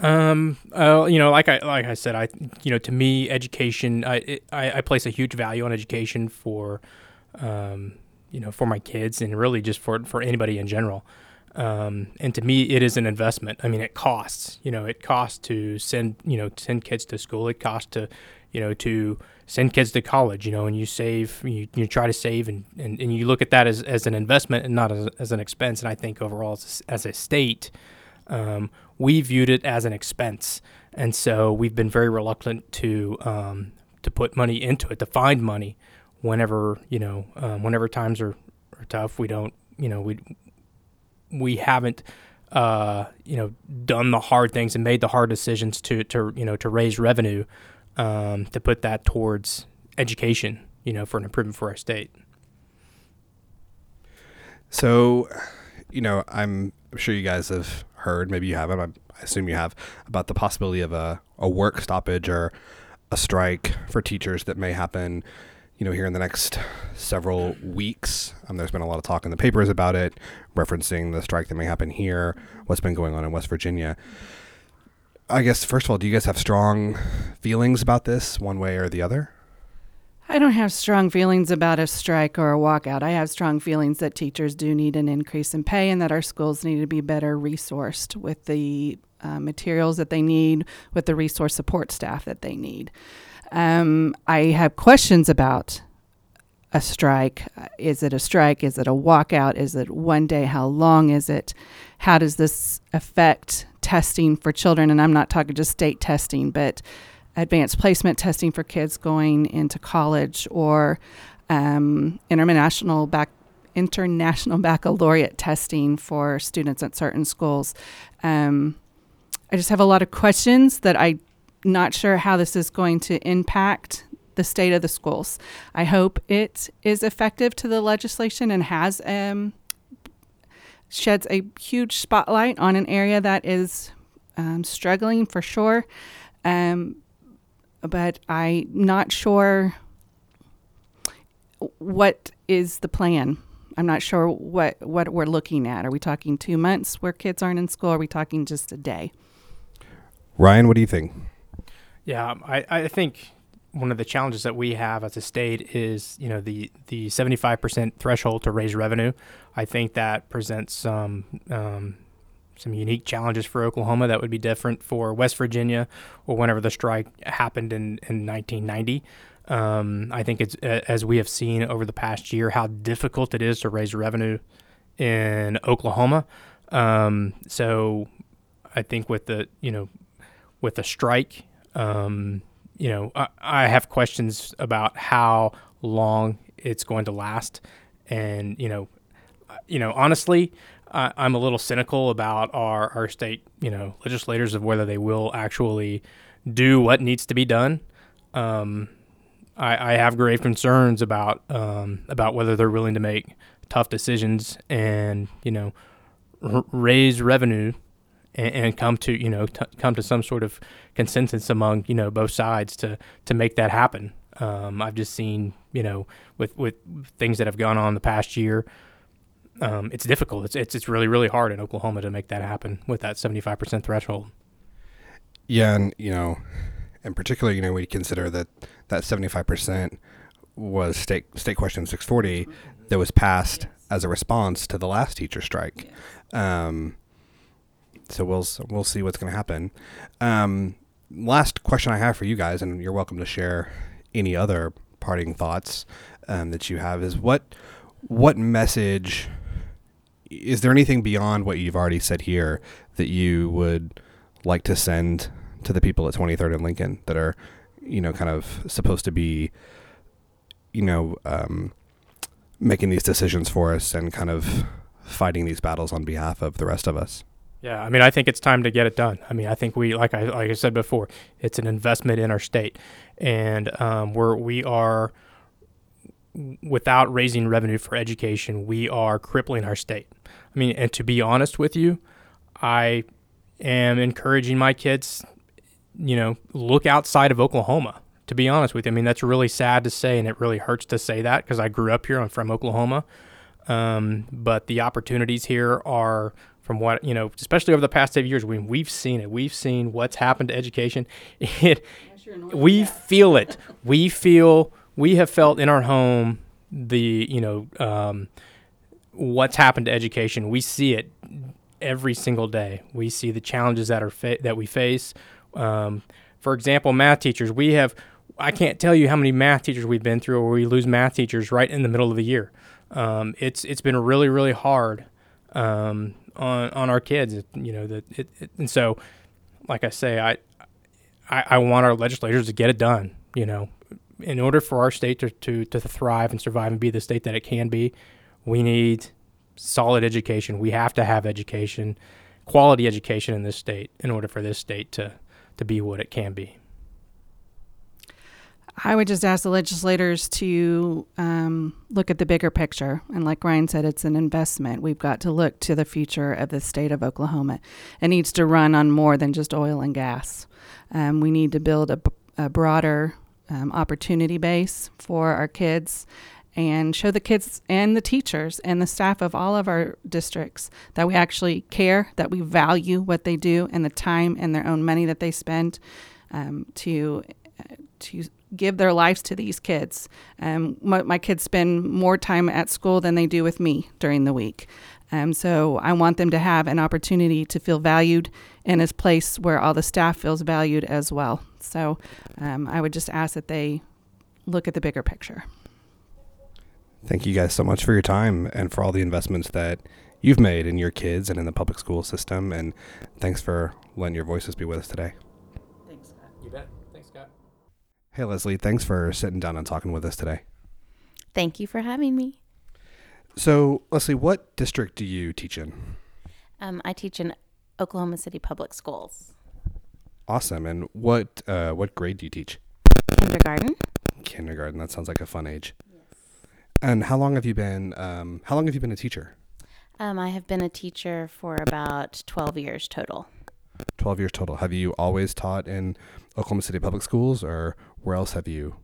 Um, uh, you know, like I like I said, I you know, to me, education, I it, I, I place a huge value on education for, um, you know, for my kids and really just for for anybody in general. Um, and to me, it is an investment. I mean, it costs. You know, it costs to send you know send kids to school. It costs to, you know, to send kids to college. You know, and you save, you, you try to save, and, and, and you look at that as, as an investment and not as, as an expense. And I think overall, as as a state, um, we viewed it as an expense, and so we've been very reluctant to um, to put money into it, to find money whenever you know um, whenever times are, are tough. We don't, you know, we we haven't uh, you know done the hard things and made the hard decisions to to you know to raise revenue um, to put that towards education, you know, for an improvement for our state.
So, you know, I'm sure you guys have heard, maybe you haven't, I assume you have, about the possibility of a, a work stoppage or a strike for teachers that may happen, you know, here in the next several weeks. Um, there's been a lot of talk in the papers about it, referencing the strike that may happen here, what's been going on in West Virginia. I guess, first of all, do you guys have strong feelings about this, one way or the other?
I don't have strong feelings about a strike or a walkout. I have strong feelings that teachers do need an increase in pay and that our schools need to be better resourced with the uh, materials that they need, with the resource support staff that they need. Um, I have questions about a strike. Is it a strike? Is it a walkout? Is it one day? How long is it? How does this affect testing for children? And I'm not talking just state testing, but advanced placement testing for kids going into college or um, international back international baccalaureate testing for students at certain schools. Um, I just have a lot of questions that I'm not sure how this is going to impact the state of the schools. I hope it is effective to the legislation and has um, sheds a huge spotlight on an area that is um, struggling for sure. Um, but I'm not sure what is the plan. I'm not sure what, what we're looking at. Are we talking two months where kids aren't in school? Are we talking just a day?
Ryan, what do you think?
Yeah, I, I think one of the challenges that we have as a state is, you know, the the 75% threshold to raise revenue. I think that presents some um, some unique challenges for Oklahoma that would be different for West Virginia or whenever the strike happened in, in 1990. Um, I think it's as we have seen over the past year how difficult it is to raise revenue in Oklahoma. Um, so I think with the you know with the strike, um, you know I, I have questions about how long it's going to last, and you know you know honestly I, I'm a little cynical about our, our state, you know, legislators of whether they will actually do what needs to be done. Um, I, I have grave concerns about um, about whether they're willing to make tough decisions and you know r- raise revenue and, and, come to you know t- come to some sort of consensus among you know both sides to to make that happen. Um, I've just seen you know with with things that have gone on the past year um, it's difficult. It's, it's it's really really hard in Oklahoma to make that happen with that seventy five percent threshold.
Yeah, and you know, in particular, you know, we consider that that seventy five percent was state state question six forty that was passed yes. as a response to the last teacher strike. Um, so we'll we'll see what's going to happen. Um, last question I have for you guys, and you're welcome to share any other parting thoughts um, that you have, is what what message is there anything beyond what you've already said here that you would like to send to the people at 23rd and Lincoln that are, you know, kind of supposed to be, you know, um, making these decisions for us and kind of fighting these battles on behalf of the rest of us?
Yeah, I mean, I think it's time to get it done. I mean, I think we, like I like I said before, it's an investment in our state, and um, we're we are without raising revenue for education, we are crippling our state. I mean, and to be honest with you, I am encouraging my kids, you know, look outside of Oklahoma. To be honest with you, I mean that's really sad to say, and it really hurts to say that because I grew up here. I'm from Oklahoma, um, but the opportunities here are from what you know, especially over the past eight years. We we've seen it. We've seen what's happened to education. It, we feel it. We feel we have felt in our home the you know um, what's happened to education. We see it every single day. We see the challenges that are fa- that we face. Um, for example, math teachers. We have I can't tell you how many math teachers we've been through, where we lose math teachers right in the middle of the year. Um, it's it's been really really hard um, on on our kids. You know that it, it, and so, like I say, I, I I want our legislators to get it done. You know, in order for our state to, to to thrive and survive and be the state that it can be, we need solid education. We have to have education, quality education in this state in order for this state to to be what it can be.
I would just ask the legislators to um, look at the bigger picture. And like Ryan said, it's an investment. We've got to look to the future of the state of Oklahoma. It needs to run on more than just oil and gas. Um, we need to build a, a broader um, opportunity base for our kids and show the kids and the teachers and the staff of all of our districts that we actually care, that we value what they do and the time and their own money that they spend um, to uh, to give their lives to these kids. Um, my, my, kids spend more time at school than they do with me during the week. Um, so I want them to have an opportunity to feel valued in a place where all the staff feels valued as well. So um, I would just ask that they look at the bigger picture.
Thank you guys so much for your time and for all the investments that you've made in your kids and in the public school system. And thanks for letting your voices be with us today.
Thanks, Scott. You bet. Thanks, Scott.
Hey, Leslie, thanks for sitting down and talking with us today.
Thank you for having me.
So, Leslie, what district do you teach in?
Um, I teach in Oklahoma City Public Schools.
Awesome. And what uh, what grade do you teach?
Kindergarten.
Kindergarten. That sounds like a fun age. Yes. And how long have you been? Um, how long have you been a teacher?
Um, I have been a teacher for about twelve years total.
Twelve years total. Have you always taught in Oklahoma City Public Schools, or where else have you?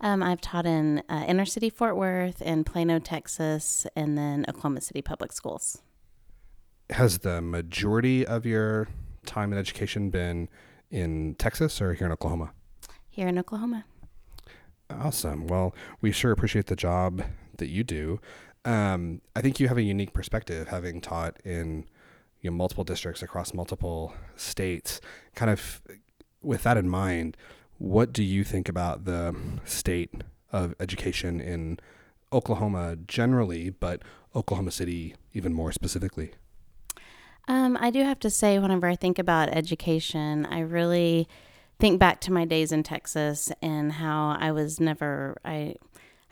Um, I've taught in uh, inner city Fort Worth and Plano, Texas, and then Oklahoma City Public Schools.
Has the majority of your time in education been in Texas or here in Oklahoma?
Here in Oklahoma.
Awesome. Well, we sure appreciate the job that you do. Um, I think you have a unique perspective, having taught in you know, multiple districts across multiple states. Kind of with that in mind, what do you think about the state of education in Oklahoma generally, but Oklahoma City even more specifically?
Um, I do have to say, whenever I think about education, I really think back to my days in Texas and how I was never I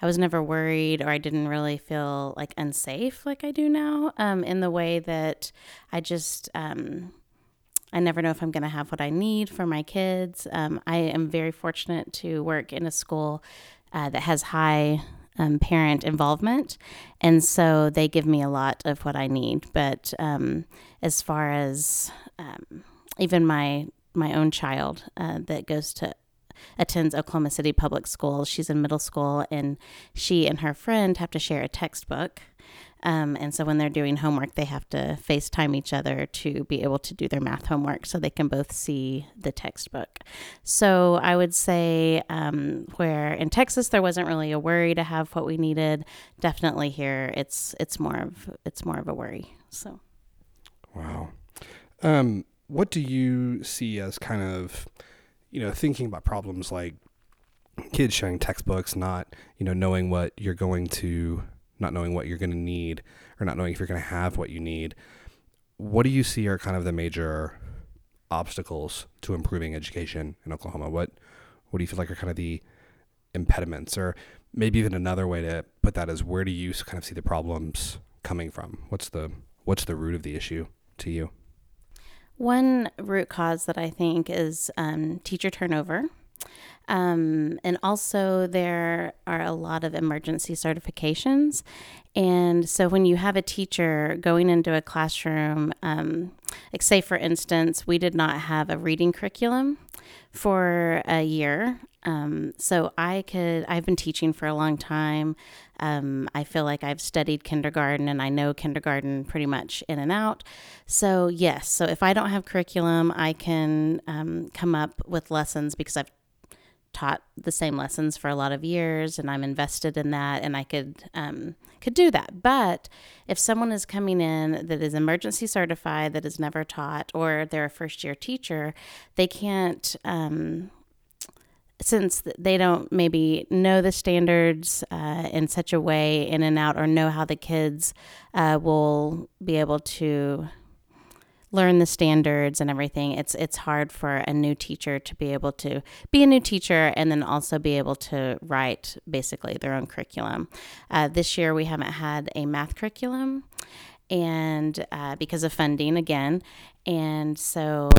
I was never worried or I didn't really feel like unsafe like I do now. Um, in the way that I just um, I never know if I'm going to have what I need for my kids. Um, I am very fortunate to work in a school uh, that has high um, parent involvement. And so they give me a lot of what I need. But um, as far as um, even my my own child uh, that goes to attends Oklahoma City Public Schools, she's in middle school, and she and her friend have to share a textbook. Um, and so when they're doing homework, they have to FaceTime each other to be able to do their math homework so they can both see the textbook. So I would say um, where in Texas there wasn't really a worry to have what we needed, definitely here it's it's more of it's more of a worry. So
Wow. Um, what do you see as kind of you know thinking about problems like kids sharing textbooks, not you know knowing what you're going to not knowing what you're going to need or not knowing if you're going to have what you need. What do you see are kind of the major obstacles to improving education in Oklahoma? What what do you feel like are kind of the impediments or maybe even another way to put that is where do you kind of see the problems coming from? What's the what's the root of the issue to you?
One root cause that I think is um, teacher turnover. Um, and also, there are a lot of emergency certifications. And so, when you have a teacher going into a classroom, um, like, say, for instance, we did not have a reading curriculum for a year. Um, so, I could, I've been teaching for a long time. Um, I feel like I've studied kindergarten and I know kindergarten pretty much in and out. So, yes, so if I don't have curriculum, I can um, come up with lessons because I've taught the same lessons for a lot of years and I'm invested in that and I could um, could do that. But if someone is coming in that is emergency certified that is never taught or they're a first year teacher, they can't um, since they don't maybe know the standards uh, in such a way in and out or know how the kids uh, will be able to learn the standards and everything it's it's hard for a new teacher to be able to be a new teacher and then also be able to write basically their own curriculum. Uh, this year we haven't had a math curriculum and uh, because of funding again. And so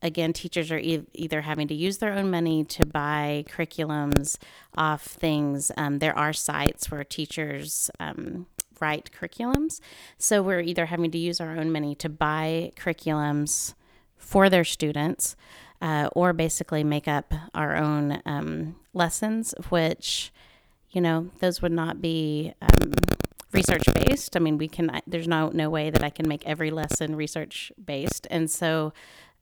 again teachers are e- either having to use their own money to buy curriculums off things. Um, there are sites where teachers um, write curriculums. So we're either having to use our own money to buy curriculums for their students uh, or basically make up our own um, lessons, which, you know, those would not be. Um, research based. I mean, we can. There's no no way that I can make every lesson research based, and so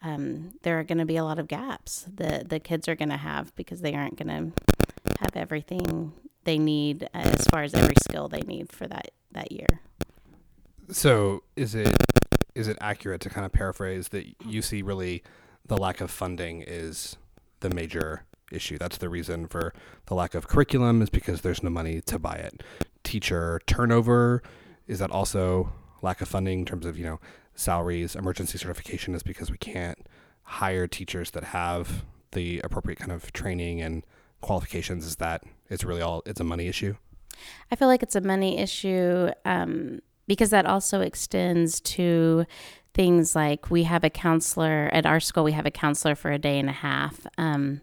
um, there are going to be a lot of gaps that the kids are going to have because they aren't going to have everything they need as far as every skill they need for that that year.
So is it is it accurate to kind of paraphrase that you see really the lack of funding is the major issue. That's the reason for the lack of curriculum is because there's no money to buy it. Teacher turnover is that also lack of funding in terms of, you know, salaries, emergency certification is because we can't hire teachers that have the appropriate kind of training and qualifications is that it's really all it's a money issue.
I feel like it's a money issue um, because that also extends to things like we have a counselor at our school. We have a counselor for a day and a half. Um,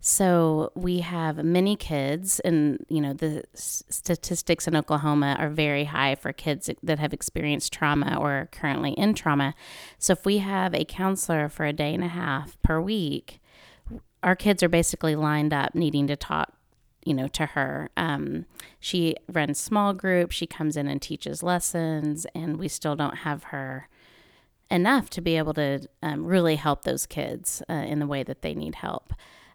so we have many kids, and you know the statistics in Oklahoma are very high for kids that have experienced trauma or are currently in trauma. So if we have a counselor for a day and a half per week, our kids are basically lined up needing to talk you know, to her. Um, she runs small groups. She comes in and teaches lessons, and we still don't have her enough to be able to um, really help those kids uh, in the way that they need help.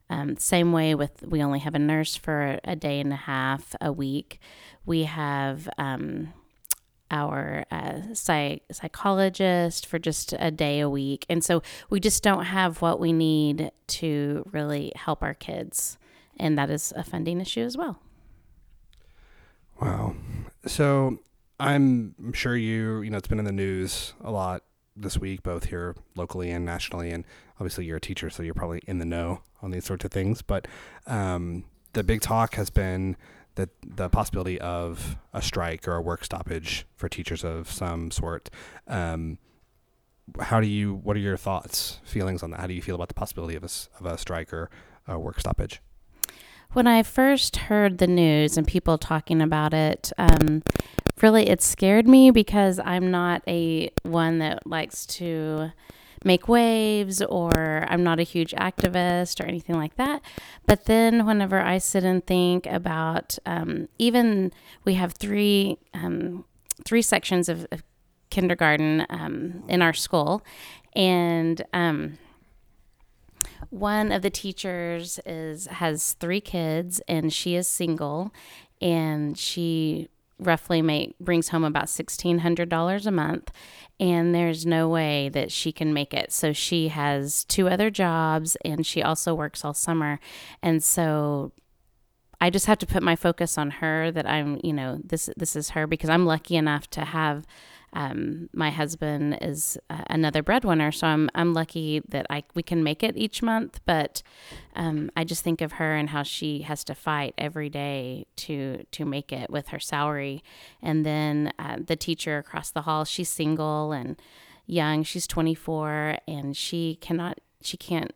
Um, same way with we only have a nurse for a day and a half a week. We have um, our uh, psych- psychologist for just a day a week, and so we just don't have what we need to really help our kids and that is a funding issue as well.
Wow. So I'm sure you, you know, it's been in the news a lot this week, both here locally and nationally. And obviously, you're a teacher, so you're probably in the know on these sorts of things. But um, the big talk has been that the possibility of a strike or a work stoppage for teachers of some sort. Um, how do you? What are your thoughts, feelings on that? How do you feel about the possibility of a, of a strike or a work stoppage?
When I first heard the news and people talking about it, um, really it scared me because I'm not a one that likes to make waves or I'm not a huge activist or anything like that. But then whenever I sit and think about um, even we have three um, three sections of, of kindergarten um, in our school, and um, one of the teachers is has three kids and she is single and she roughly make brings home about $1600 a month and there's no way that she can make it so she has two other jobs and she also works all summer and so I just have to put my focus on her. That I'm, you know, this this is her because I'm lucky enough to have. Um, my husband is uh, another breadwinner, so I'm I'm lucky that I we can make it each month. But um, I just think of her and how she has to fight every day to to make it with her salary, and then uh, the teacher across the hall, she's single and young. She's 24, and she cannot she can't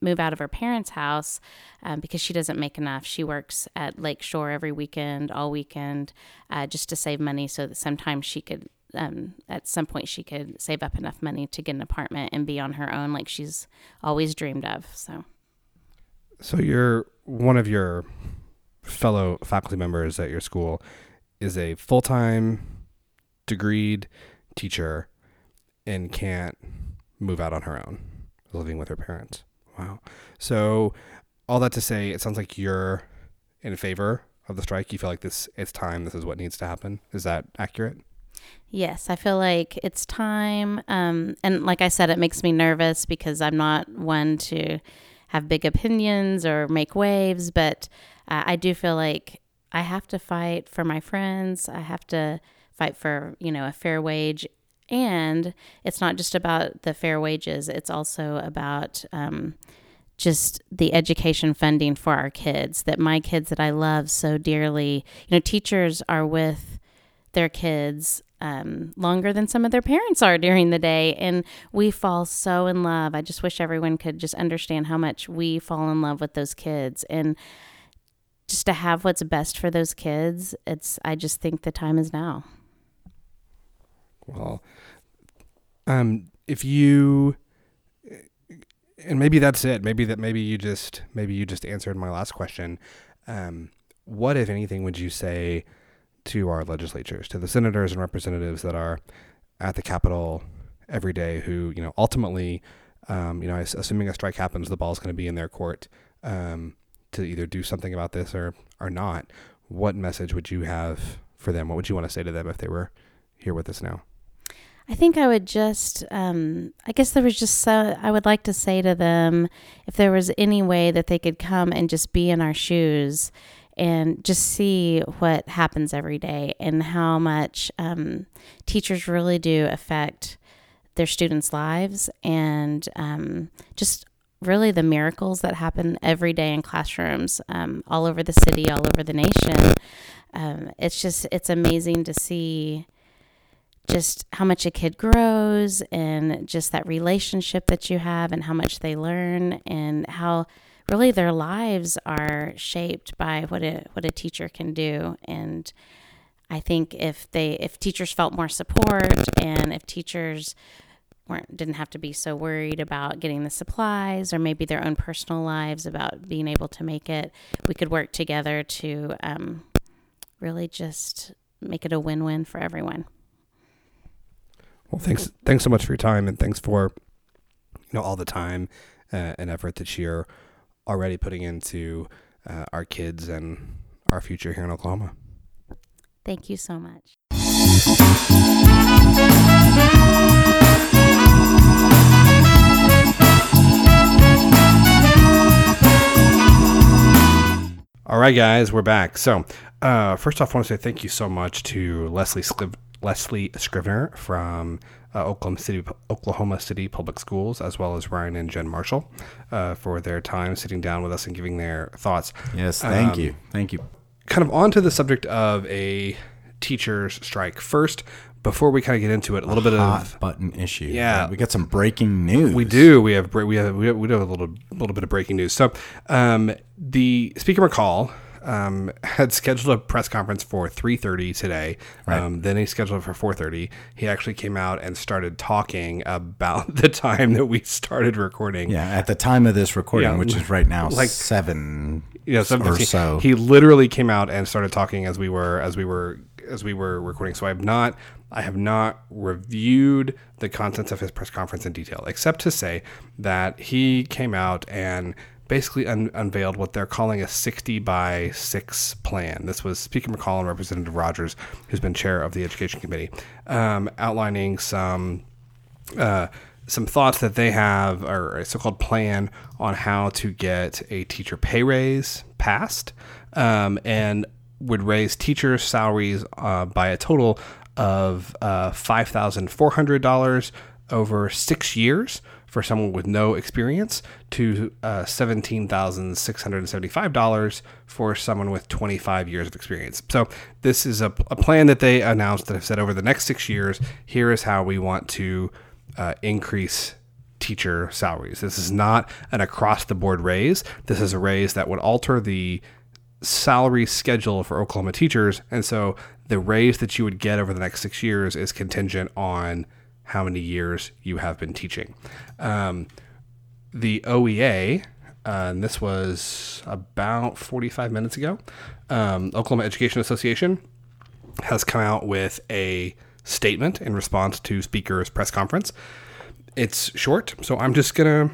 move out of her parents' house um, because she doesn't make enough. She works at Lakeshore every weekend, all weekend, uh, just to save money so that sometimes she could, um, at some point, she could save up enough money to get an apartment and be on her own like she's always dreamed of. So,
so you're one of your fellow faculty members at your school is a full time degreed teacher and can't move out on her own, living with her parents. Wow. So, all that to say, it sounds like you're in favor of the strike. You feel like this it's time. This is what needs to happen. Is that accurate?
Yes, I feel like it's time. Um, and like I said, it makes me nervous because I'm not one to have big opinions or make waves, but uh, I do feel like I have to fight for my friends. I have to fight for, you know, a fair wage. And it's not just about the fair wages, it's also about um, just the education funding for our kids that my kids that I love so dearly, you know, teachers are with their kids um, longer than some of their parents are during the day. And we fall so in love. I just wish everyone could just understand how much we fall in love with those kids. And just to have what's best for those kids, it's, I just think the time is now.
Well, um, if you, and maybe that's it. Maybe that maybe you just maybe you just answered my last question. Um, what, if anything, would you say to our legislatures, to the senators and representatives that are at the Capitol every day, who you know ultimately, um, you know, assuming a strike happens, the ball's going to be in their court um, to either do something about this or or not. What message would you have for them? What would you want to say to them if they were here with us now?
I think I would just, um, I guess there was just so, I would like to say to them if there was any way that they could come and just be in our shoes and just see what happens every day and how much um, teachers really do affect their students' lives and um, just really the miracles that happen every day in classrooms um, all over the city, all over the nation. Um, it's just, it's amazing to see just how much a kid grows and just that relationship that you have and how much they learn and how really their lives are shaped by what a what a teacher can do. And I think if they if teachers felt more support and if teachers weren't didn't have to be so worried about getting the supplies or maybe their own personal lives about being able to make it we could work together to um, really just make it a win-win for everyone.
Well, thanks thanks so much for your time, and thanks for you know all the time uh, and effort that you're already putting into uh, our kids and our future here in Oklahoma.
Thank you so much.
All right, guys, we're back. So, uh, first off, I want to say thank you so much to Leslie Skliv- Leslie Scrivener from uh, Oklahoma City, Oklahoma City Public Schools, as well as Ryan and Jen Marshall uh, for their time sitting down with us and giving their thoughts.
Yes, thank
Um,
you, thank you.
Kind of on to the subject of a teachers' strike. First, before we kind of get into it, a little bit
Hot
of
button issue.
Yeah.
we got some breaking news.
We do. We have we have we have, we do have a little little bit of breaking news. So, um, the Speaker McCall um, had scheduled a press conference for 3:30 today. Um, then he scheduled it for 4:30. He actually came out and started talking about the time that we started recording.
Yeah, at the time of this recording,
Yeah,
which is right now
like-
seven
you know,
or
something
so.
He literally came out and started talking as we were as we were as we were recording. So I have not I have not reviewed the contents of his press conference in detail, except to say that he came out and basically un- unveiled what they're calling a 60 by 6 plan. This was Speaker McCall and Representative Rogers, who's been chair of the Education Committee, um, outlining some uh, some thoughts that they have, or a so-called plan on how to get a teacher pay raise passed, um, and would raise teachers' salaries uh, by a total of uh, five thousand four hundred dollars over six years for someone with no experience to uh, $17,675 for someone with 25 years of experience. So, this is a, a, plan that they announced that have said over the next six years, here is how we want to uh, increase teacher salaries. This is not an across the board raise. This is a raise that would alter the salary schedule for Oklahoma teachers. And so, the raise that you would get over the next six years is contingent on how many years you have been teaching. Um, the OEA, uh, and this was about 45 minutes ago, um, Oklahoma Education Association has come out with a statement in response to Speaker's press conference. It's short, so I'm just gonna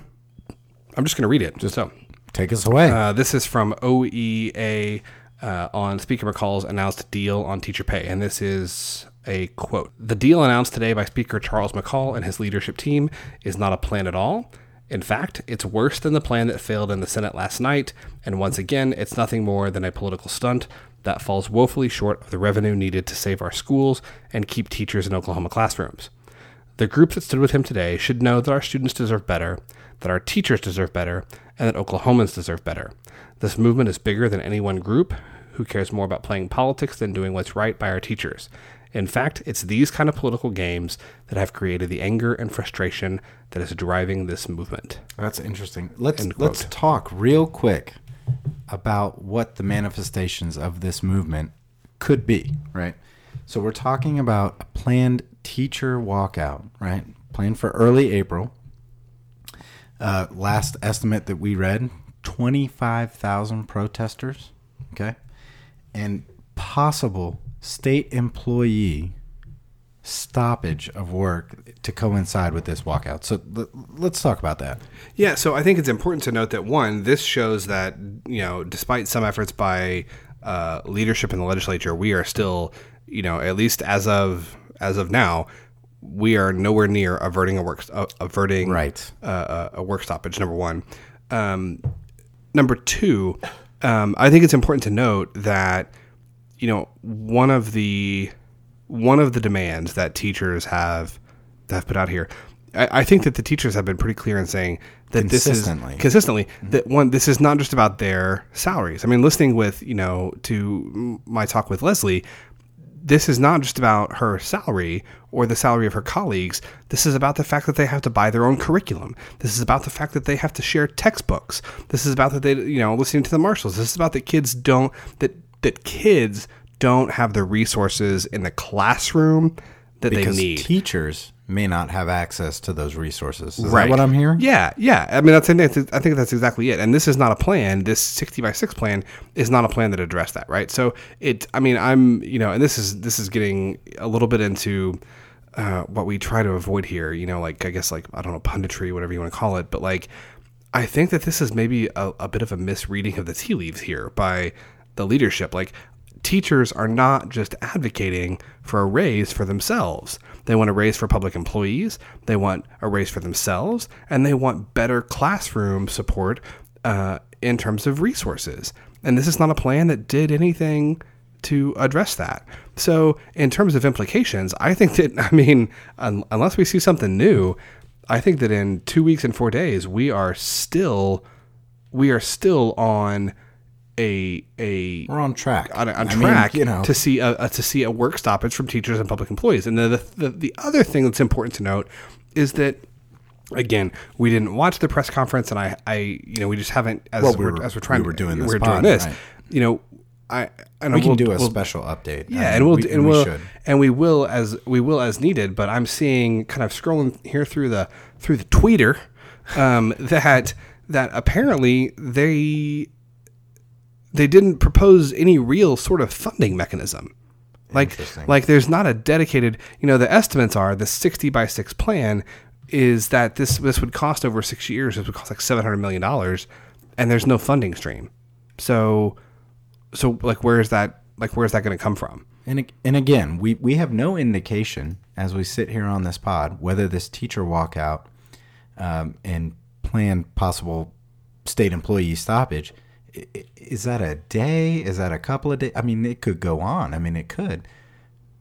I'm just gonna read it. Just so
take us away.
Uh, this is from OEA uh, on Speaker McCall's announced deal on teacher pay, and this is a quote. The deal announced today by Speaker Charles McCall and his leadership team is not a plan at all. In fact, it's worse than the plan that failed in the Senate last night, and once again, it's nothing more than a political stunt that falls woefully short of the revenue needed to save our schools and keep teachers in Oklahoma classrooms. The group that stood with him today should know that our students deserve better, that our teachers deserve better, and that Oklahomans deserve better. This movement is bigger than any one group who cares more about playing politics than doing what's right by our teachers. In fact, it's these kind of political games that have created the anger and frustration that is driving this movement.
That's interesting. Let's let's talk real quick about what the manifestations of this movement could be, right? So we're talking about a planned teacher walkout, right? Planned for early April. Uh, last estimate that we read, 25,000 protesters, okay? And possible state employee stoppage of work to coincide with this walkout. So let's talk about that.
Yeah, so I think it's important to note that one, this shows that you know, despite some efforts by uh, leadership in the legislature, we are still, you know, at least as of as of now, we are nowhere near averting a work uh, averting
right
uh, a work stoppage. Number one, um, number two, um, I think it's important to note that you know, one of the one of the demands that teachers have that have put out here. I, I think that the teachers have been pretty clear in saying that this is consistently mm-hmm. that one this is not just about their salaries. I mean, listening with you know to my talk with Leslie, this is not just about her salary or the salary of her colleagues. This is about the fact that they have to buy their own curriculum. This is about the fact that they have to share textbooks. This is about that they, you know, listening to the Marshalls. This is about that kids don't that that kids don't have the resources in the classroom that
because
they need.
Teachers may not have access to those resources. Is right. that what I'm hearing?
Yeah, yeah. I mean, that's, I think that's exactly it. And this is not a plan. This 60 by 6 plan is not a plan that addressed that, right? So it, I mean, I'm, you know, and this is this is getting a little bit into uh, what we try to avoid here. You know, like I guess like I don't know punditry, whatever you want to call it, but like I think that this is maybe a, a bit of a misreading of the tea leaves here by the leadership. Like teachers are not just advocating for a raise for themselves. They want a raise for public employees, they want a raise for themselves, and they want better classroom support uh, in terms of resources. And this is not a plan that did anything to address that. So, in terms of implications, I think that, I mean, un- unless we see something new, I think that in two weeks and four days, we are still, we are still on a a
we're on track
on, on track mean, you know. to see a, a, to see a work stoppage from teachers and public employees. And the, the the other thing that's important to note is that again we didn't watch the press conference, and I I you know we just haven't as well, we are as we're trying
we were doing this
we're
pod,
doing this right. you know. I
and we can we'll, do a we'll, special update.
Yeah, I mean, and we'll we, and we'll we and we will as we will as needed. But I'm seeing kind of scrolling here through the through the tweeter um, that that apparently they they didn't propose any real sort of funding mechanism. Like, like there's not a dedicated, you know, the estimates are the 60 by 6 plan is that this this would cost over 6 years, it would cost like 700 million dollars and there's no funding stream. So so like where is that like where's that going to come from?
And and again, we we have no indication as we sit here on this pod whether this teacher walkout um, and planned possible state employee stoppage Is that a day? Is that a couple of days? I mean, it could go on. I mean, it could.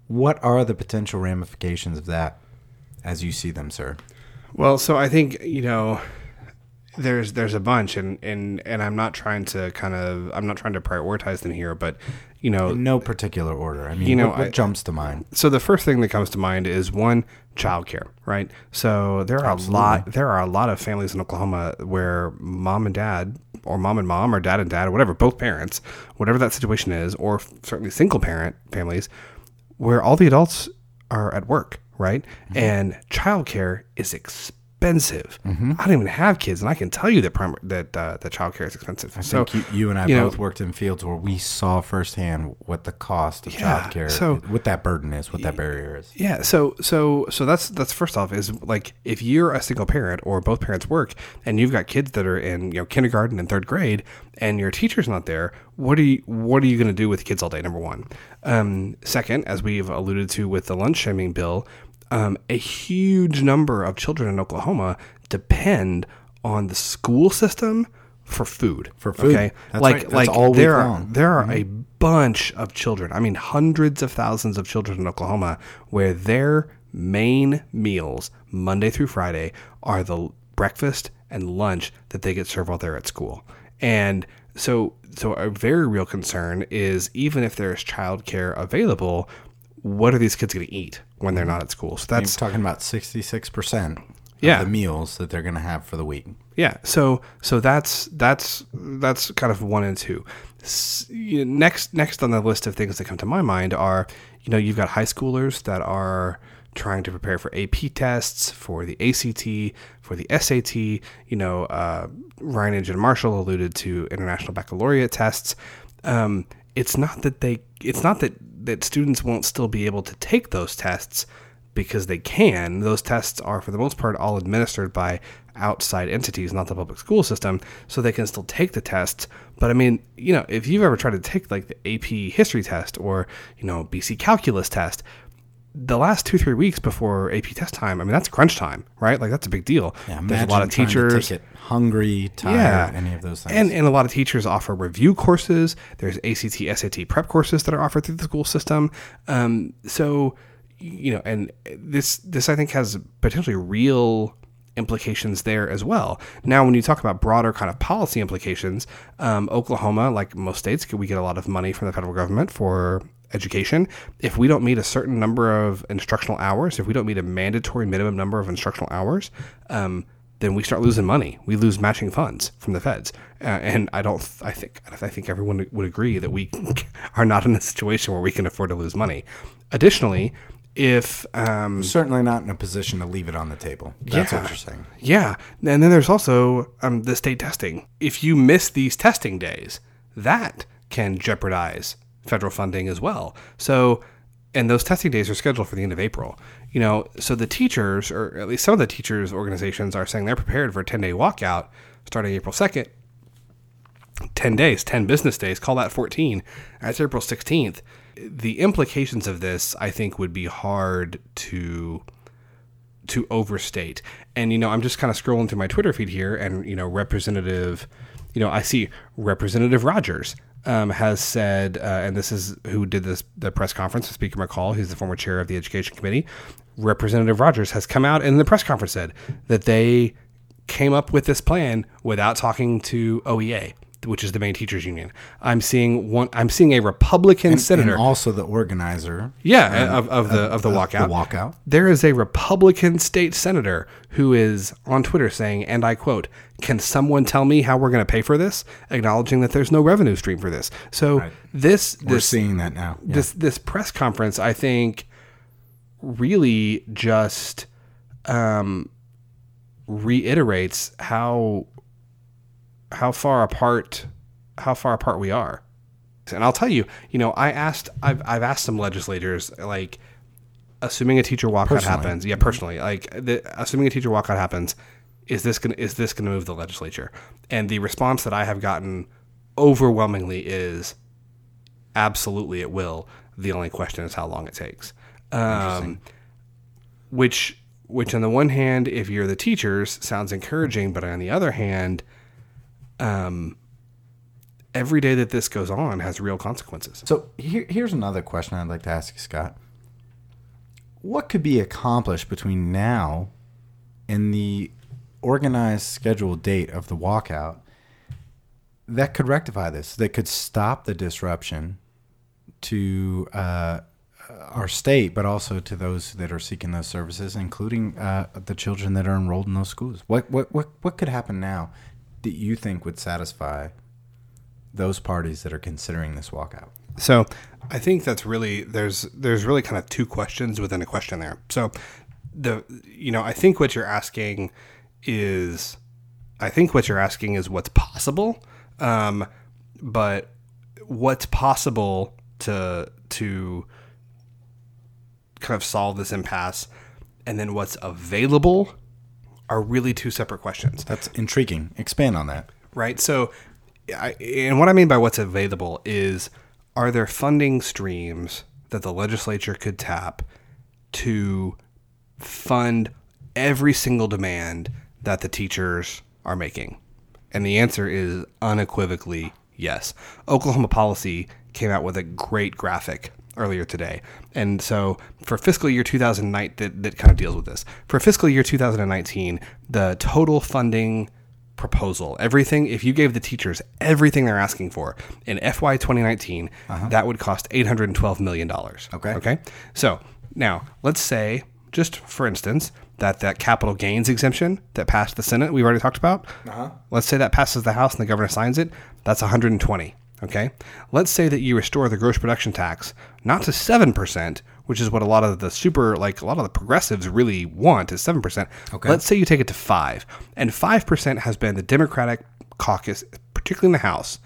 What are the potential ramifications of that as you see them, sir?
Well, so I think you know there's there's a bunch, and and and I'm not trying to kind of I'm not trying to prioritize them here, but you know
In no particular order. I mean,
You know,
what, what
I-
jumps to mind?
so the first thing that comes to mind is one childcare, right? So there are a lot there are a lot of families in Oklahoma where mom and dad or mom and mom or dad and dad or whatever, both parents, whatever that situation is, or certainly single parent families where all the adults are at work, right? Mm-hmm. And childcare is expensive. I don't even have kids, and I can tell you that prim- that uh, that childcare is expensive.
I
so
think you, you and I
you know-
both worked in fields where we saw firsthand what the cost of
Yeah,
childcare,
so-
what that burden is, what that barrier is.
Yeah, so so so that's that's first off is like if you're a single parent or both parents work and you've got kids that are in you know kindergarten and third grade and your teacher's not there, what are you what are you going to do with kids all day? Number one. Um, second, as we've alluded to with the lunch shaming bill, um, a huge number of children in Oklahoma depend on the school system for food.
For food.
okay,
That's
like
right.
Like
all week
there are
long. Mm-hmm.
there are a bunch of children. I mean, hundreds of thousands of children in Oklahoma where their main meals, Monday through Friday, are the breakfast and lunch that they get served while they're at school. And so, so a very real concern is even if there's childcare available, what are these kids going to eat when they're not at school? So
You're
that's
talking about sixty-six percent
Yeah.
of the meals that they're going to have for the week.
Yeah. So so that's that's that's kind of one and two. Next next on the list of things that come to my mind are you know you've got high schoolers that are trying to prepare for AP tests, for the ACT, for the SAT. You know, uh, Ryan and Jen Marshall alluded to international baccalaureate tests. Um, it's not that they it's not that that students won't still be able to take those tests because they can. Those tests are, for the most part, all administered by outside entities, not the public school system, so they can still take the tests. But I mean, you know, if you've ever tried to take like the AP history test or, you know, BC calculus test, the last two, three weeks before AP test time, I mean, that's crunch time, right? Like, that's a big deal.
Yeah,
There's a lot of
imagine trying to
teachers.
hungry, tired, any of those things.
And, and a lot of teachers offer review courses. There's ACT, SAT prep courses that are offered through the school system. Um, so, you know, and this this I think has potentially real implications there as well. Now, when you talk about broader kind of policy implications, um, Oklahoma, like most states, we get a lot of money from the federal government for education. If we don't meet a certain number of instructional hours, if we don't meet a mandatory minimum number of instructional hours, um, then we start losing money. We lose matching funds from the feds, uh, and I don't. I think. I think everyone would agree that we are not in a situation where we can afford to lose money. Additionally, if um,
Certainly not in a position to leave it on the table. That's
Yeah.
what you're saying.
yeah, and then there's also um, the state testing. If you miss these testing days, that can jeopardize federal funding as well. So, and those testing days are scheduled for the end of April. You know, so the teachers, or at least some of the teachers' organizations, are saying they're prepared for a 10 day walkout starting April 2nd. 10 days, 10 business days, call that 14. That's April 16th. The implications of this, I think, would be hard to to overstate. And you know, I'm just kind of scrolling through my Twitter feed here, and you know, Representative, you know, I see Representative Rogers um, has said, uh, and this is who did this the press conference. Speaker McCall, who's the former chair of the Education Committee. Representative Rogers has come out in the press conference said that they came up with this plan without talking to OEA, which is the main teachers union. I'm seeing one. I'm seeing a Republican
And,
senator.
and also the organizer.
yeah, of, of the of the walkout.
The walkout.
There is a Republican state senator who is on Twitter saying, and I quote, "Can someone tell me how we're going to pay for this?" Acknowledging that there's no revenue stream for this. So
Right.
this
We're seeing that now. Yeah.
this this press conference, I think, really just um, reiterates how how far apart how far apart we are. And I'll tell you, you know, I asked I've I've asked some legislators like assuming a teacher walkout
Personally.
happens, yeah, personally, like the, assuming a teacher walkout happens, is this gonna is this gonna move the legislature? And the response that I have gotten overwhelmingly is absolutely it will. The only question is how long it takes. Um, which which on the one hand, if you're the teachers, sounds encouraging, but on the other hand, um, every day that this goes on has real consequences.
So here, here's another question I'd like to ask you, Scott. What could be accomplished between now and the organized scheduled date of the walkout that could rectify this? That could stop the disruption to uh, our state, but also to those that are seeking those services, including uh, the children that are enrolled in those schools. What what what what could happen now that you think would satisfy those parties that are considering this walkout?
So I think that's really there's there's really kind of two questions within a question there. So the you know I think what you're asking is I think what you're asking is what's possible, um, but what's possible to to kind of solve this impasse, and then what's available are really two separate questions
That's intriguing. Expand on that.
right? So, I, and what I mean by what's available is are there funding streams that the legislature could tap to fund every single demand that the teachers are making? And the answer is unequivocally yes. Oklahoma Policy came out with a great graphic earlier today. And so for fiscal year 2009, that, that kind of deals with this. For fiscal year 2019, the total funding proposal, everything, if you gave the teachers everything they're asking for in FY 2019, that would cost $812 million.
Okay.
Okay. So now let's say, just for instance, that that capital gains exemption that passed the Senate, we've already talked about. Uh-huh. Let's say that passes the House and the governor signs it. That's 120. Okay. Let's say that you restore the gross production tax not to seven percent, which is what a lot of the super, like a lot of the progressives really want, is seven percent.
Okay.
Let's say you take it to five, and five percent has been the Democratic caucus, particularly in the House.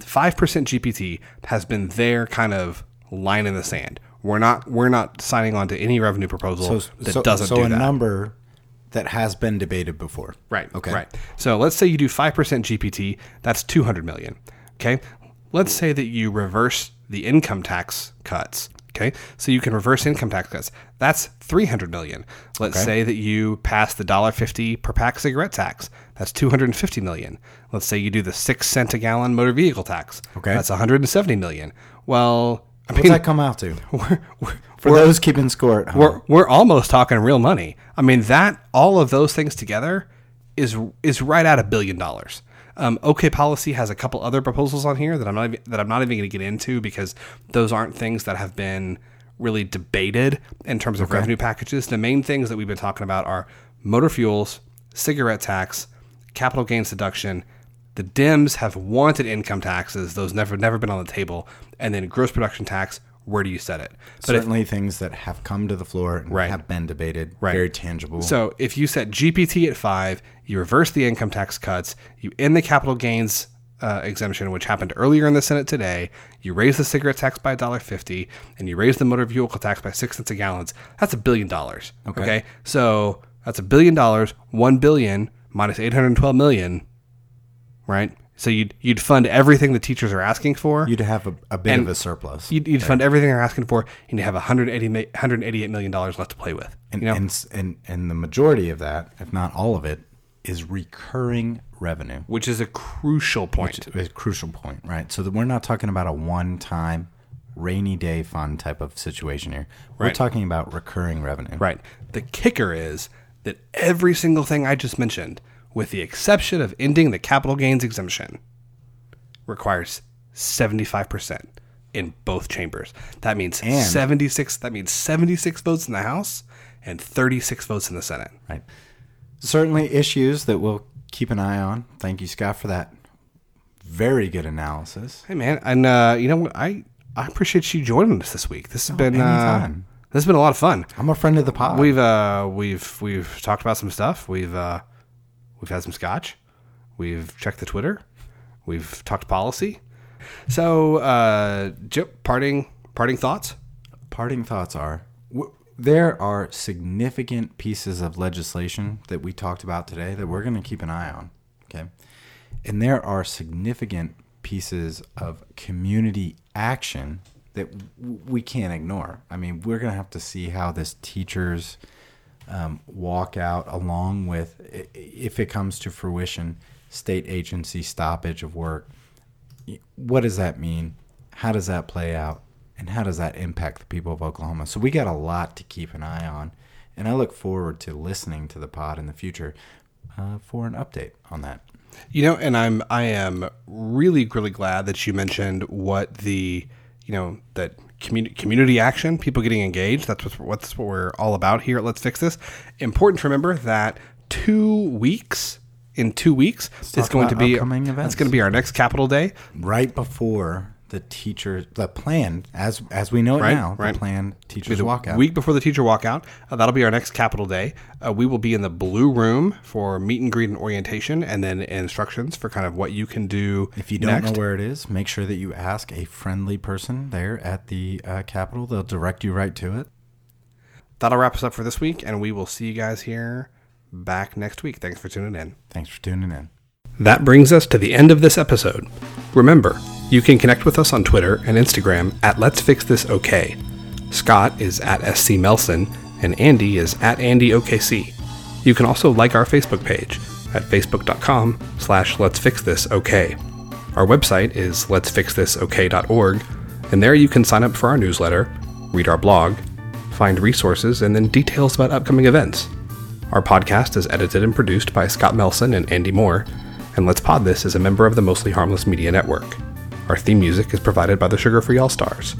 Five percent GPT has been their kind of line in the sand. We're not we're not signing on to any revenue proposal that
so,
doesn't
so
do
a
that.
number that has been debated before.
Right.
Okay.
Right. So let's say you do five percent GPT. That's two hundred million. Okay. Let's say that you reverse the income tax cuts. Okay. So you can reverse income tax cuts. That's three hundred million. Let's
Okay.
say that you pass the dollar fifty per pack cigarette tax. That's two hundred and fifty million. Let's say you do the six cent a gallon motor vehicle tax.
Okay.
That's one hundred and seventy million. Well, I
What's
mean,
that come out to?
we're, we're,
For those keeping score at home.
we're we're almost talking real money. I mean that all of those things together is is right at a billion dollars. Um, OK Policy has a couple other proposals on here that I'm not even, that I'm not even going to get into because those aren't things that have been really debated in terms of revenue packages. The main things that we've been talking about are motor fuels, cigarette tax, capital gains deduction. The Dems have wanted income taxes; those never never been on the table. And then gross production tax. Where do you set it? But if-
Certainly things that have come to the floor and
Right.
have been debated.
Right.
Very tangible.
So if you set GPT at five, you reverse the income tax cuts, you end the capital gains uh, exemption, which happened earlier in the Senate today. You raise the cigarette tax by $1.50, and you raise the motor vehicle tax by six cents a gallon. That's a billion dollars.
Okay.
So that's a billion dollars. One billion minus 812 million, right? So you'd you'd fund everything the teachers are asking for.
You'd have a, a bit of a surplus.
You'd, you'd fund everything they're asking for, and you have 180, ma- 188 million dollars left to play with.
and,
you know?
and, and, and the majority of that, if not all of it, is recurring revenue.
which is a crucial point.
a crucial point, right? So that we're not talking about a one-time rainy day fund type of situation here. We're
Right.
talking about recurring revenue.
Right. The kicker is that every single thing I just mentioned, with the exception of ending the capital gains exemption, requires 75% in both chambers. That means
And-
76 that means 76 votes in the House and 36 votes in the Senate.
Right. Certainly issues that we'll keep an eye on. Thank you, Scott, for that very good analysis.
Hey man, and uh, you know what? I I appreciate you joining us this week. This has been uh, this has been a lot of fun.
I'm a friend of the pod.
We've uh we've we've talked about some stuff. We've uh we've had some scotch. We've checked the Twitter. We've talked policy. So uh Jip, parting parting thoughts?
parting thoughts are w- there are significant pieces of legislation that we talked about today that we're going to keep an eye on. Okay. And there are significant pieces of community action that w- we can't ignore. I mean, we're going to have to see how this teachers um, walk out along with, if it comes to fruition, state agency stoppage of work what does that mean? How does that play out? And how does that impact the people of Oklahoma? So we got a lot to keep an eye on. And I look forward to listening to the pod in the future uh, for an update on that.
You know, and I'm I am really really glad that you mentioned what the you know that community community action, people getting engaged. That's what what's what we're all about here at Let's Fix This. Important to remember that two weeks in two weeks is going to be
events.
going to be our next Capitol Day.
Right before the teacher, the plan, as as we know it
Right,
now,
right.
the plan teachers
the
walkout.
week before the teacher walkout. Uh, that'll be our next Capitol Day. Uh, we will be in the blue room for meet and greet and orientation, and then instructions for kind of what you can do.
If you don't
next.
know where it is, make sure that you ask a friendly person there at the uh, Capitol. They'll direct you right to it.
that'll wrap us up for this week, and we will see you guys here back next week. Thanks for tuning in.
Thanks for tuning in.
That brings us to the end of this episode. Remember, you can connect with us on Twitter and Instagram at Let's Fix This OK. Scott is at SC Melson, and Andy is at AndyOKC. You can also like our Facebook page at facebook.com slash Let's Fix This OK. Our website is letsfixthisok.org, and there you can sign up for our newsletter, read our blog, find resources, and then details about upcoming events. Our podcast is edited and produced by Scott Melson and Andy Moore, and Let's Pod This is a member of the Mostly Harmless Media Network. Our theme music is provided by the Sugar Free All Stars.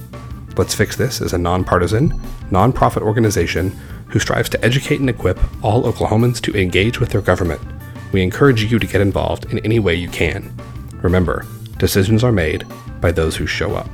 Let's Fix This is a nonpartisan, nonprofit organization who strives to educate and equip all Oklahomans to engage with their government. We encourage you to get involved in any way you can. Remember, decisions are made by those who show up.